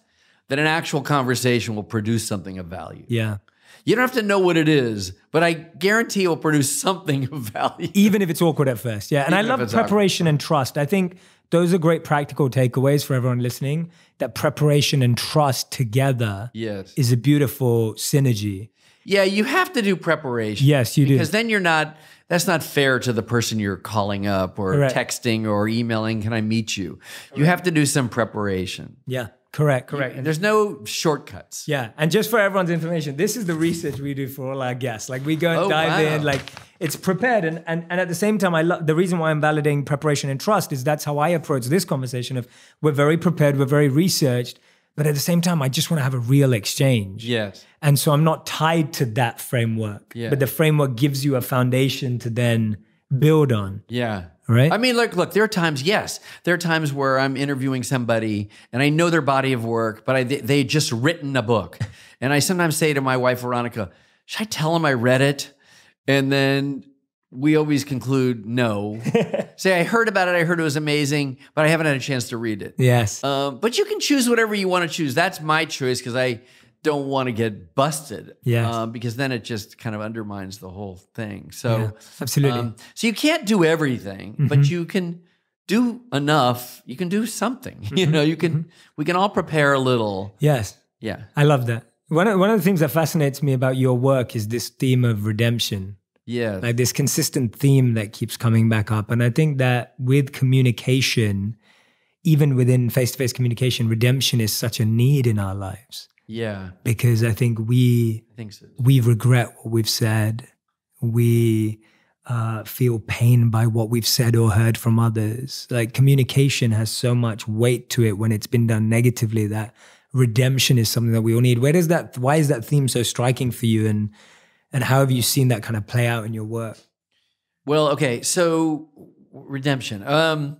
that an actual conversation will produce something of value. yeah. You don't have to know what it is, but I guarantee it will produce something of value. even if it's awkward at first. Yeah. And I Even if love it's awkward. preparation and trust. I think those are great practical takeaways for everyone listening that preparation and trust together Yes. is a beautiful synergy. Yeah, you have to do preparation. Yes, you do. Because then you're not that's not fair to the person you're calling up or Correct. texting or emailing, can I meet you? You have to do some preparation. Yeah, correct, correct. And There's no shortcuts. Yeah, and just for everyone's information, this is the research we do for all our guests. Like we go and Oh, dive wow. in, like it's prepared, and and and at the same time, I love the reason why I'm validating preparation and trust is that's how I approach this conversation. Of we're very prepared, we're very researched, but at the same time, I just want to have a real exchange. Yes. And so I'm not tied to that framework, Yeah. but the framework gives you a foundation to then build on. Yeah. Right? I mean, look, look, there are times, yes, there are times where I'm interviewing somebody and I know their body of work, but I, they, they just written a book. (laughs) And I sometimes say to my wife, Veronica, should I tell them I read it? And then we always conclude, no. (laughs) say, I heard about it. I heard it was amazing, but I haven't had a chance to read it. Yes. Um, but you can choose whatever you want to choose. That's my choice because I don't want to get busted. Yes. Um, because then it just kind of undermines the whole thing. So, Yeah, absolutely. um, so you can't do everything, but you can do enough. You can do something. (laughs) You know, you can. We can all prepare a little. yes. Yeah. I love that. One of, one of the things that fascinates me about your work is this theme of redemption. Yeah. like this consistent theme that keeps coming back up. And I think that with communication, even within face to face communication, redemption is such a need in our lives yeah. because I think we I think so. we regret what we've said. We uh, feel pain by what we've said or heard from others. Like communication has so much weight to it when it's been done negatively that redemption is something that we all need. Where does that? Why is that theme so striking for you? And and how have you seen that kind of play out in your work? Well, okay. So redemption. Um,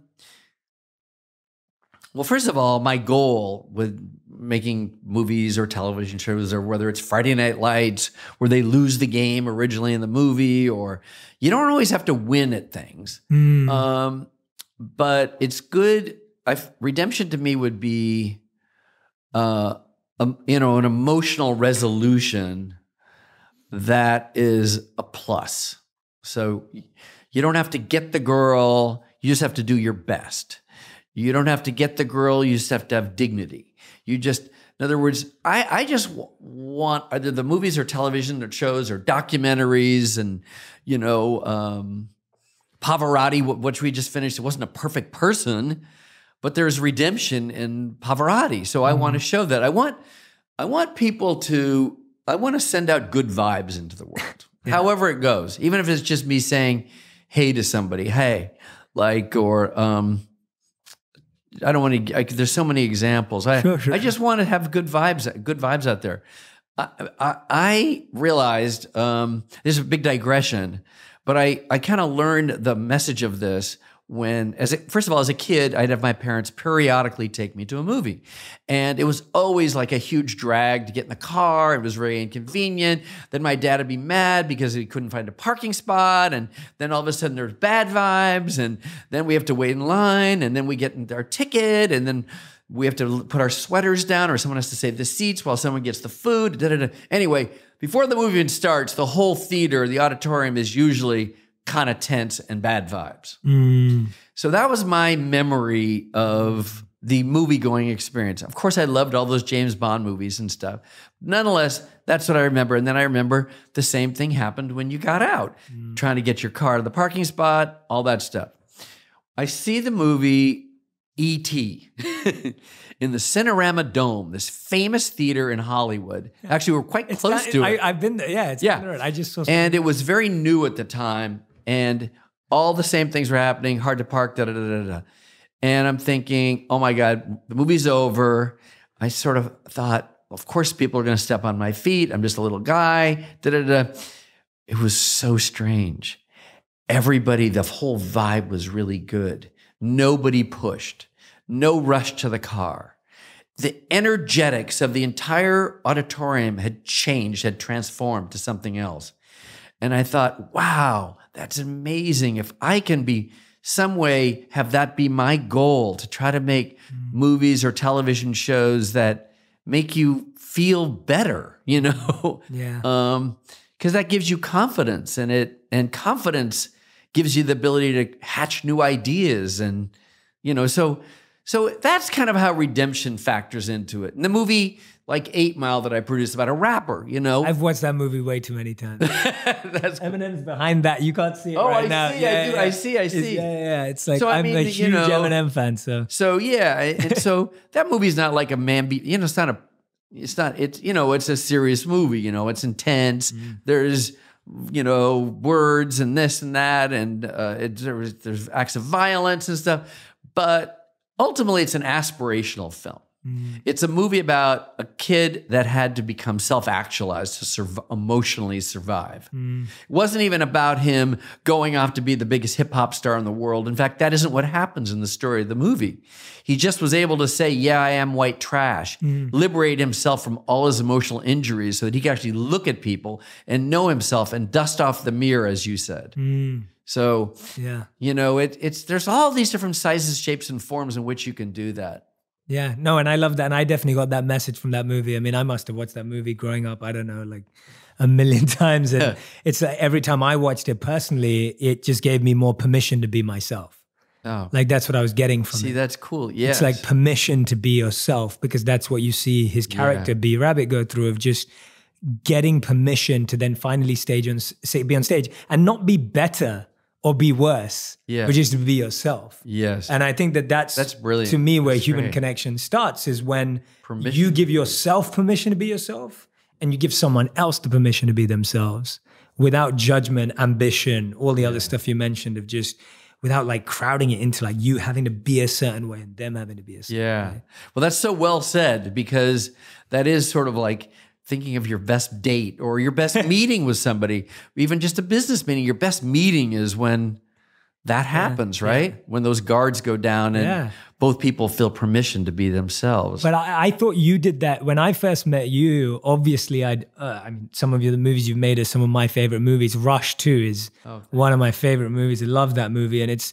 well, first of all, my goal with making movies or television shows, or whether it's Friday Night Lights, where they lose the game originally in the movie, or you don't always have to win at things. Um, but it's good. I, redemption to me would be, uh, um, you know, an emotional resolution that is a plus. So you don't have to get the girl, you just have to do your best. You don't have to get the girl, you just have to have dignity. You just, in other words, I, I just w- want either the movies or television or shows or documentaries and, you know, um, Pavarotti, wh- which we just finished, it wasn't a perfect person, but there's redemption in Pavarotti. So I want to show that. I want, I want people to, I want to send out good vibes into the world, (laughs) however it goes, even if it's just me saying hey to somebody, hey, like, or, um, I don't want to. I, there's so many examples. I Sure, sure. I just want to have good vibes, good vibes out there. I, I, I realized um, this is a big digression, but I I kind of learned the message of this when, as a, first of all, as a kid, I'd have my parents periodically take me to a movie, and it was always like a huge drag to get in the car. It was very inconvenient. Then my dad would be mad because he couldn't find a parking spot, and then all of a sudden there's bad vibes, and then we have to wait in line, and then we get our ticket, and then we have to put our sweaters down, or someone has to save the seats while someone gets the food. Da, da, da. Anyway, before the movie even starts, the whole theater, the auditorium is usually kind of tense and bad vibes. Mm. So that was my memory of the movie going experience. Of course, I loved all those James Bond movies and stuff. Nonetheless, that's what I remember. And then I remember the same thing happened when you got out, mm. trying to get your car to the parking spot, all that stuff. I see the movie E.T. (laughs) in the Cinerama Dome, this famous theater in Hollywood. Actually, we're quite close to it. I, have been there. Yeah, it's Yeah. I just saw. And it was very new at the time, and all the same things were happening. Hard to park. Da da da da da. And I'm thinking, oh my god, the movie's over. I sort of thought, of course, people are going to step on my feet. I'm just a little guy. Da da da. It was so strange. Everybody, the whole vibe was really good. Nobody pushed. No rush to the car the energetics of the entire auditorium had changed, had transformed to something else. And I thought, wow, that's amazing. If I can be some way have that be my goal to try to make movies or television shows that make you feel better, (laughs) you know? Yeah. Um, because that gives you confidence and it and confidence gives you the ability to hatch new ideas and you know so So that's kind of how redemption factors into it. And the movie, like Eight Mile, that I produced about a rapper, you know, I've watched that movie way too many times. (laughs) that's Eminem's behind that. You can't see it Oh, right I now. see, I do, I see, I It's- see. yeah, yeah. It's like So, I I'm mean, a you huge know- Eminem fan. So So yeah, and so (laughs) that movie's not like a man be you know, it's not a it's not it's you know, it's a serious movie, you know, it's intense. There's you know, words and this and that and uh it, there's, there's acts of violence and stuff, but ultimately it's an aspirational film. Mm. It's a movie about a kid that had to become self-actualized to surv- emotionally survive. Mm. It wasn't even about him going off to be the biggest hip hop star in the world. In fact, that isn't what happens in the story of the movie. He just was able to say, Yeah, I am white trash, mm. liberate himself from all his emotional injuries so that he could actually look at people and know himself and dust off the mirror, as you said. So, yeah, you know, it, it's there's all these different sizes, shapes, and forms in which you can do that. Yeah. No, and I love that, and I definitely got that message from that movie. I mean, I must have watched that movie growing up. I don't know, like a million (laughs) times, and (laughs) it's like every time I watched it personally, it just gave me more permission to be myself. Oh, Like that's what I was getting from see, it. that's cool. Yeah, It's like permission to be yourself because that's what you see his character B Rabbit go through of just getting permission to then finally stage on say be on stage and not be better or be worse, Yeah. but just to be yourself. yes, And I think that that's That's brilliant. to me where That's human great. connection starts is when Permission. you give yourself permission to be yourself and you give someone else the permission to be themselves without judgment, ambition, all the other stuff you mentioned of just without like crowding it into like you having to be a certain way and them having to be a certain Yeah. way. Well, that's so well said because that is sort of like thinking of your best date or your best (laughs) meeting with somebody, even just a business meeting. Your best meeting is when that happens, right? When those guards go down and Yeah. both people feel permission to be themselves. But I, I thought you did that when I first met you. Obviously, I'd, uh, I mean, some of the movies you've made are some of my favorite movies. Rush 2 is one of my favorite movies. I love that movie. And it's,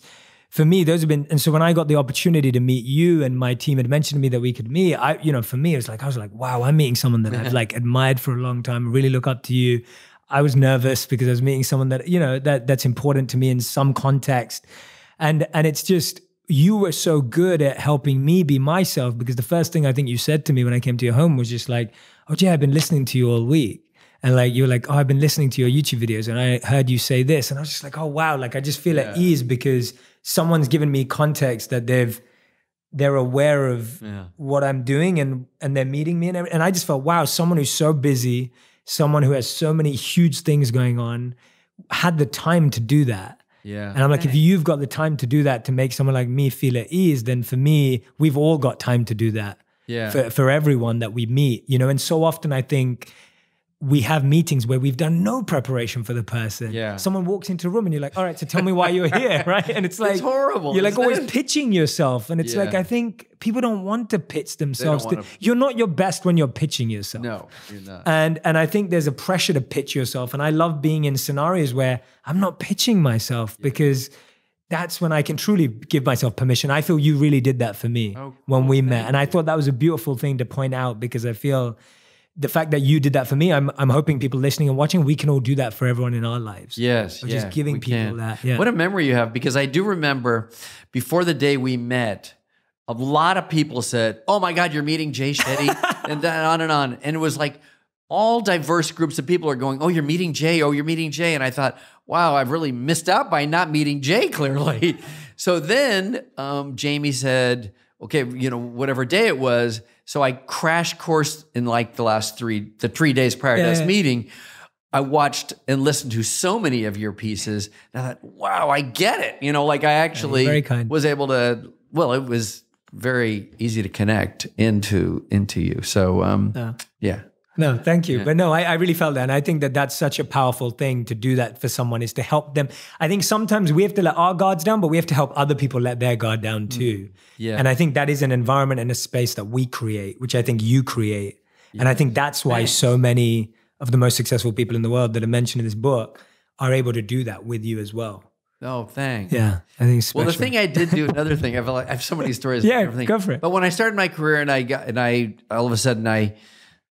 for me, those have been, and so when I got the opportunity to meet you and my team had mentioned to me that we could meet, I, you know, for me, it was like, I was like, wow, I'm meeting someone that I've (laughs) like admired for a long time, really look up to you. I was nervous because I was meeting someone that, you know, that that's important to me in some context. And, and it's just, you were so good at helping me be myself because the first thing I think you said to me when I came to your home was just like, oh, Jay, I've been listening to you all week. And like, you're like, oh, I've been listening to your YouTube videos and I heard you say this. And I was just like, oh, wow. Like, I just feel at ease because someone's given me context that they've, they're aware of Yeah. what I'm doing and, and they're meeting me. And, every- and I just felt, wow, someone who's so busy, someone who has so many huge things going on had the time to do that. yeah. And I'm like, if you've got the time to do that to make someone like me feel at ease, then for me, we've all got time to do that. Yeah. For for everyone that we meet, you know. And so often I think we have meetings where we've done no preparation for the person. Yeah. Someone walks into a room and you're like, all right, so tell me why you're here, (laughs) right? And it's like it's horrible, You're like always it? pitching yourself. And it's like I think people don't want to pitch themselves. to, you're not your best when you're pitching yourself. no, you're not. And and I think there's a pressure to pitch yourself. And I love being in scenarios where I'm not pitching myself because that's when I can truly give myself permission. I feel you really did that for me Oh, when we met. And I thought that was a beautiful thing to point out because I feel the fact that you did that for me, I'm I'm hoping people listening and watching, we can all do that for everyone in our lives. Yes, Or just giving people can. that, yeah. What a memory you have because I do remember before the day we met, a lot of people said, "Oh my God, you're meeting Jay Shetty," (laughs) and then on and on, and it was like all diverse groups of people are going, "Oh, you're meeting Jay. Oh, you're meeting Jay," and I thought, "Wow, I've really missed out by not meeting Jay." (laughs) Clearly, so then um, Jamie said, "Okay, you know, whatever day it was." So I crash course in like the last three, the three days prior to Yeah, us yeah. meeting. I watched and listened to so many of your pieces. And I thought, wow, I get it. You know, like I actually very kind. was able to. Well, it was very easy to connect into into you. So, um, yeah, No, thank you. But no, I, I really felt that. And I think that that's such a powerful thing to do that for someone is to help them. I think sometimes we have to let our guards down, but we have to help other people let their guard down mm. too. Yeah. And I think that is an environment and a space that we create, which I think you create. And I think that's why so many of the most successful people in the world that are mentioned in this book are able to do that with you as well. Oh, thanks. Yeah. I think it's Well, the thing I did do (laughs) another thing. I feel like I have so many stories. (laughs) Yeah, everything. go for it. But when I started my career, and I got, and I all of a sudden I,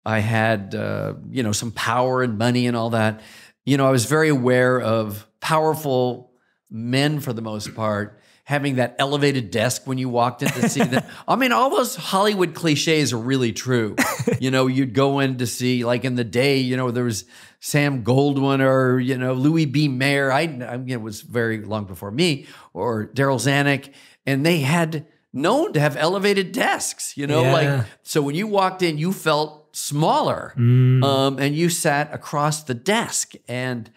I had uh, you know some power and money and all that. You know, I was very aware of powerful men for the most part having that elevated desk when you walked in to see them. (laughs) I mean, all those Hollywood cliches are really true. (laughs) you know, you'd go in to see, like in the day, you know, there was Sam Goldwyn or, you know, Louis B. Mayer. I, I mean, it was very long before me, or Darryl Zanuck. And they had known to have elevated desks, you know, Yeah. like, so when you walked in, you felt smaller Mm. um, and you sat across the desk. And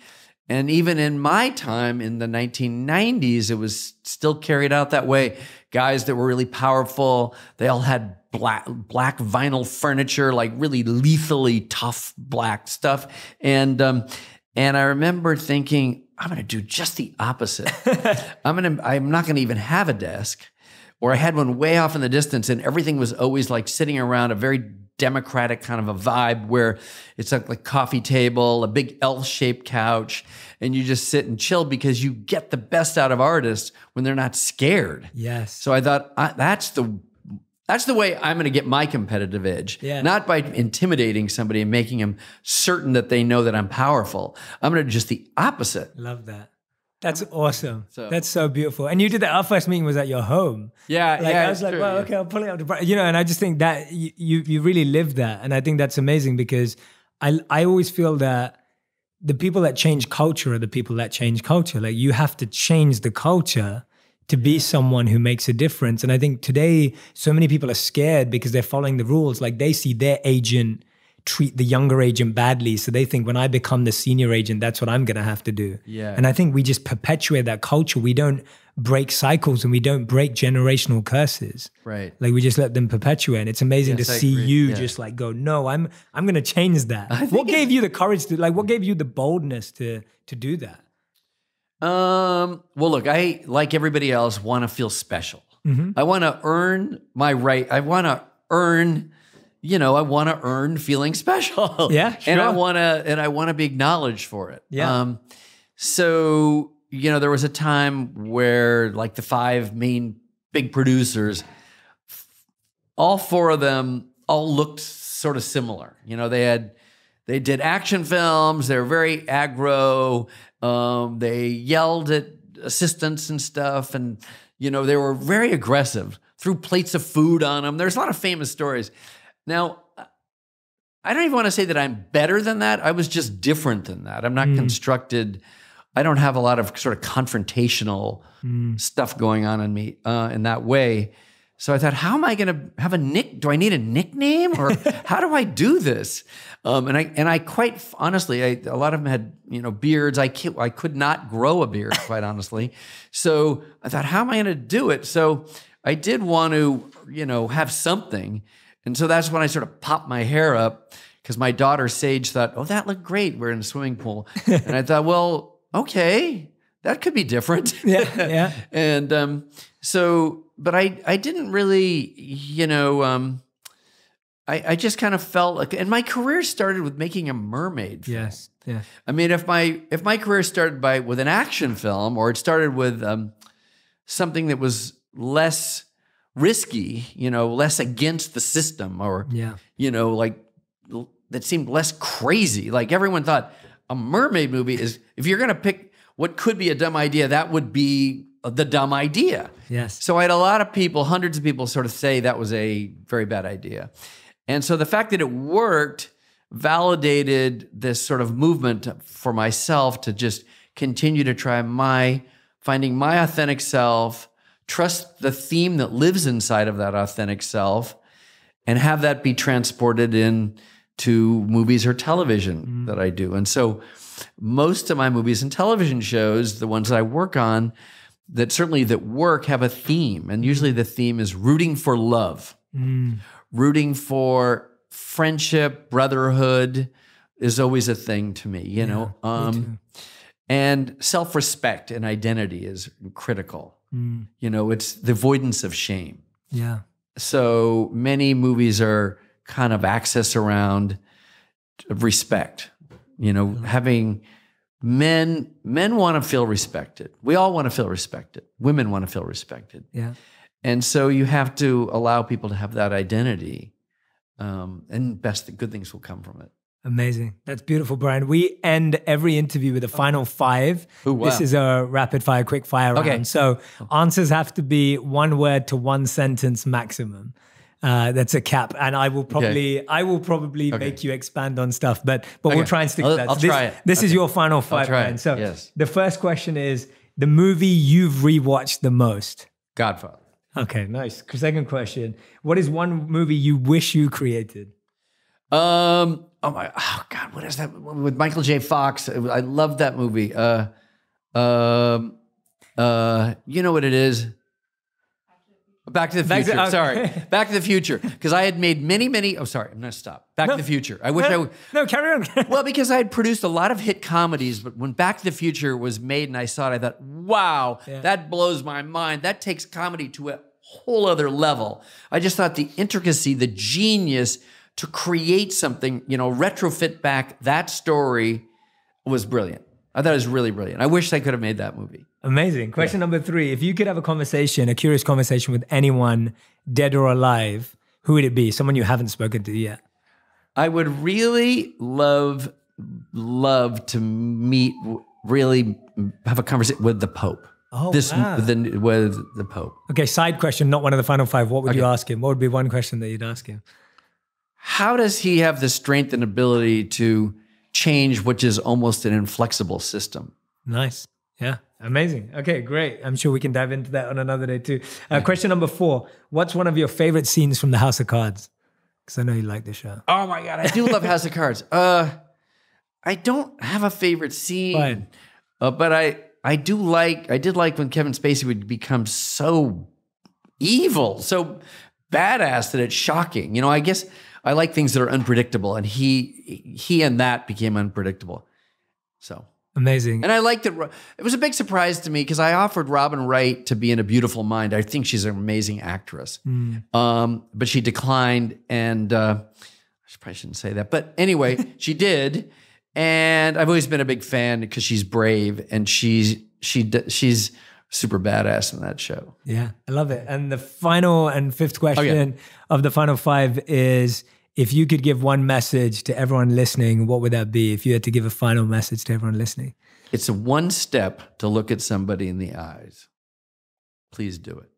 and even in my time in the 1990s it was still carried out that way. Guys that were really powerful they all had black black vinyl furniture like really lethally tough black stuff. And um, and i remember thinking i'm going to do just the opposite. (laughs) I'm going to i'm not going to even have a desk. Or I had one way off in the distance, and everything was always like sitting around a very democratic kind of a vibe where it's like a coffee table, a big L-shaped couch, and you just sit and chill because you get the best out of artists when they're not scared. Yes. So I thought I, that's the that's the way I'm going to get my competitive edge. Yeah. Not by intimidating somebody and making them certain that they know that I'm powerful. I'm going to do just the opposite. Love that. That's awesome. So- That's so beautiful. And you did that. Our first meeting was at your home. Yeah, Like yeah. I was like, sure, well, yeah. okay, I'll pull it out. You know, and I just think that you, you you really live that, and I think that's amazing because I I always feel that the people that change culture are the people that change culture. Like you have to change the culture to be someone who makes a difference. And I think today so many people are scared because they're following the rules. Like they see their agent treat the younger agent badly, so they think when I become the senior agent, that's what I'm going to have to do. Yeah. And I think we just perpetuate that culture. We don't break cycles and we don't break generational curses. Right. Like we just let them perpetuate. And it's amazing Yes, to I see agree. you Yeah. just like go, no, I'm I'm gonna change that. (laughs) What gave you the courage to like what gave you the boldness to to do that? Um, well, look, I, like everybody else, want to feel special. Mm-hmm. I want to earn my right. I want to earn, you know, I want to earn feeling special. (laughs) Yeah, And I want to, and I want to be acknowledged for it. Yeah. Um, so, you know, there was a time where like the five main big producers, all four of them all looked sort of similar. You know, they had they did action films. They were very aggro. Um, they yelled at assistants and stuff, and you know they were very aggressive. Threw plates of food on them. There's a lot of famous stories. Now, I don't even want to say that I'm better than that. I was just different than that. I'm not constructed. I don't have a lot of sort of confrontational stuff going on in me uh, in that way. So I thought, how am I going to have a nick? Do I need a nickname, or (laughs) how do I do this? Um, and I and I quite honestly, I, a lot of them had you know beards. I I could not grow a beard, (laughs) quite honestly. So I thought, how am I going to do it? So I did want to you know have something, and so that's when I sort of popped my hair up because my daughter Sage thought, oh, that looked great. We're in a swimming pool, (laughs) and I thought, well, okay, that could be different. Yeah, yeah. (laughs) and um, so, but I, I didn't really, you know, um, I, I just kind of felt like, and my career started with making a mermaid. film. Yes. Yeah. I mean, if my if my career started by with an action film, or it started with um, something that was less risky, you know, less against the system, or Yeah. you know, like that seemed less crazy. Like everyone thought a mermaid movie is if you're going to pick what could be a dumb idea, that would be the dumb idea. Yes. So I had a lot of people, hundreds of people sort of say that was a very bad idea. And so the fact that it worked validated this sort of movement for myself to just continue to try my finding my authentic self, trust the theme that lives inside of that authentic self, and have that be transported in to movies or television mm-hmm. that I do. And so most of my movies and television shows, the ones that I work on, that certainly that work have a theme. And mm-hmm. usually the theme is rooting for love, mm-hmm. rooting for friendship, brotherhood is always a thing to me, you know. Um, and self-respect and identity is critical. You know, it's the avoidance of shame. Yeah. so many movies are kind of access around respect you know having men men want to feel respected. We all want to feel respected. Women want to feel respected. Yeah. and so you have to allow people to have that identity um, and best good things will come from it Amazing. That's beautiful, Brian. We end every interview with a final five. Ooh, wow. This is a rapid fire, quick fire Okay. round. So answers have to be one word to one sentence maximum. Uh, that's a cap, and I will probably, I will probably make you expand on stuff, but but we'll try and stick I'll- to that. I'll this, try it. This is your final five. Brian. So yes. the first question is the movie you've rewatched the most. Godfather. Okay, nice. Second question: What is one movie you wish you created? Um. Oh my. Oh God. What is that with Michael J. Fox? I love that movie. Uh. Um. Uh. You know what it is? Back to the Back to- Future. okay. sorry, (laughs) Back to the Future. Because I had made many, many. Oh, sorry. I'm gonna stop. Back to the Future. I wish I No, would. no, carry on. (laughs) Well, because I had produced a lot of hit comedies, but when Back to the Future was made and I saw it, I thought, wow, Yeah. that blows my mind. That takes comedy to a whole other level. I just thought the intricacy, the genius to create something, you know, retrofit back that story was brilliant. I thought it was really brilliant. I wish I could have made that movie. Amazing. Question number three. If you could have a conversation, a curious conversation with anyone, dead or alive, who would it be? Someone you haven't spoken to yet. I would really love, love to meet, really have a conversation with the Pope. Oh, this wow. the, with the Pope. Okay, side question, not one of the final five. What would you ask him? What would be one question that you'd ask him? How does he have the strength and ability to change which is almost an inflexible system? Nice. Yeah. Amazing. Okay, great. I'm sure we can dive into that on another day too. Uh, question number four. What's one of your favorite scenes from the House of Cards? Because I know you like the show. Oh my god, I do love House of Cards. (laughs) Uh, I don't have a favorite scene, uh, but I I do like I did like when Kevin Spacey would become so evil, so badass that it's shocking. You know, I guess I like things that are unpredictable, and he he and that became unpredictable. So Amazing. And I liked it. It was a big surprise to me because I offered Robin Wright to be in A Beautiful Mind. I think she's an amazing actress, um, but she declined, and uh, I probably shouldn't say that. But anyway, (laughs) she did, and I've always been a big fan because she's brave and she's she she's super badass in that show. Yeah, I love it. And the final and fifth oh, question of the final five is if you could give one message to everyone listening, what would that be? If you had to give a final message to everyone listening, It's a one step to look at somebody in the eyes. Please do it.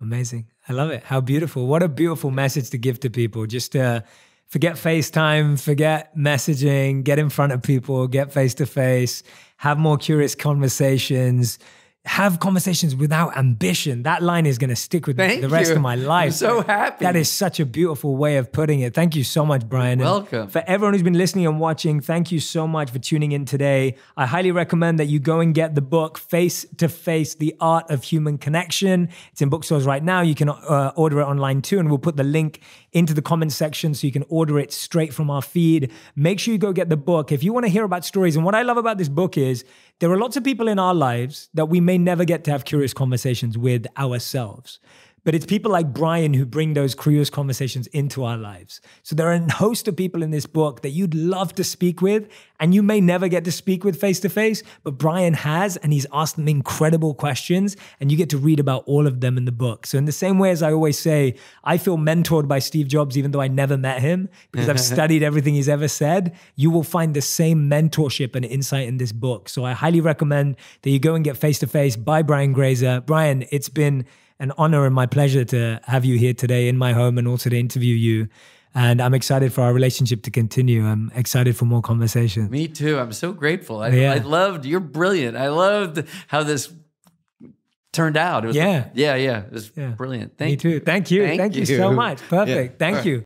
amazing. I love it. How beautiful. What a beautiful message to give to people. Just to forget FaceTime, forget messaging, get in front of people, get face to face, have more curious conversations. Have conversations without ambition. That line is going to stick with me Thank for the rest you. of my life. I'm so happy. That is such a beautiful way of putting it. Thank you so much, Brian. And welcome. For everyone who's been listening and watching, thank you so much for tuning in today. I highly recommend that you go and get the book Face to Face The Art of Human Connection. It's in bookstores right now. You can uh, order it online too, and we'll put the link into the comment section so you can order it straight from our feed. Make sure you go get the book. If you want to hear about stories, and what I love about this book is there are lots of people in our lives that we may never get to have curious conversations with ourselves. But it's people like Brian who bring those curious conversations into our lives. So there are a host of people in this book that you'd love to speak with, and you may never get to speak with face to face, but Brian has, and he's asked them incredible questions, and you get to read about all of them in the book. So, in the same way as I always say, I feel mentored by Steve Jobs, even though I never met him, because I've (laughs) studied everything he's ever said, you will find the same mentorship and insight in this book. So, I highly recommend that you go and get face to face by Brian Grazer. Brian, it's been an honor and my pleasure to have you here today in my home and also to interview you. And I'm excited for our relationship to continue. I'm excited for more conversations. Me too. I'm so grateful. I, Yeah. I loved. You're brilliant. I loved how this turned out. It was, Yeah. yeah, yeah. It was Yeah. brilliant. Thank Me too. Thank you. Thank Thank, you. so much. Perfect. Yeah. Thank right. you.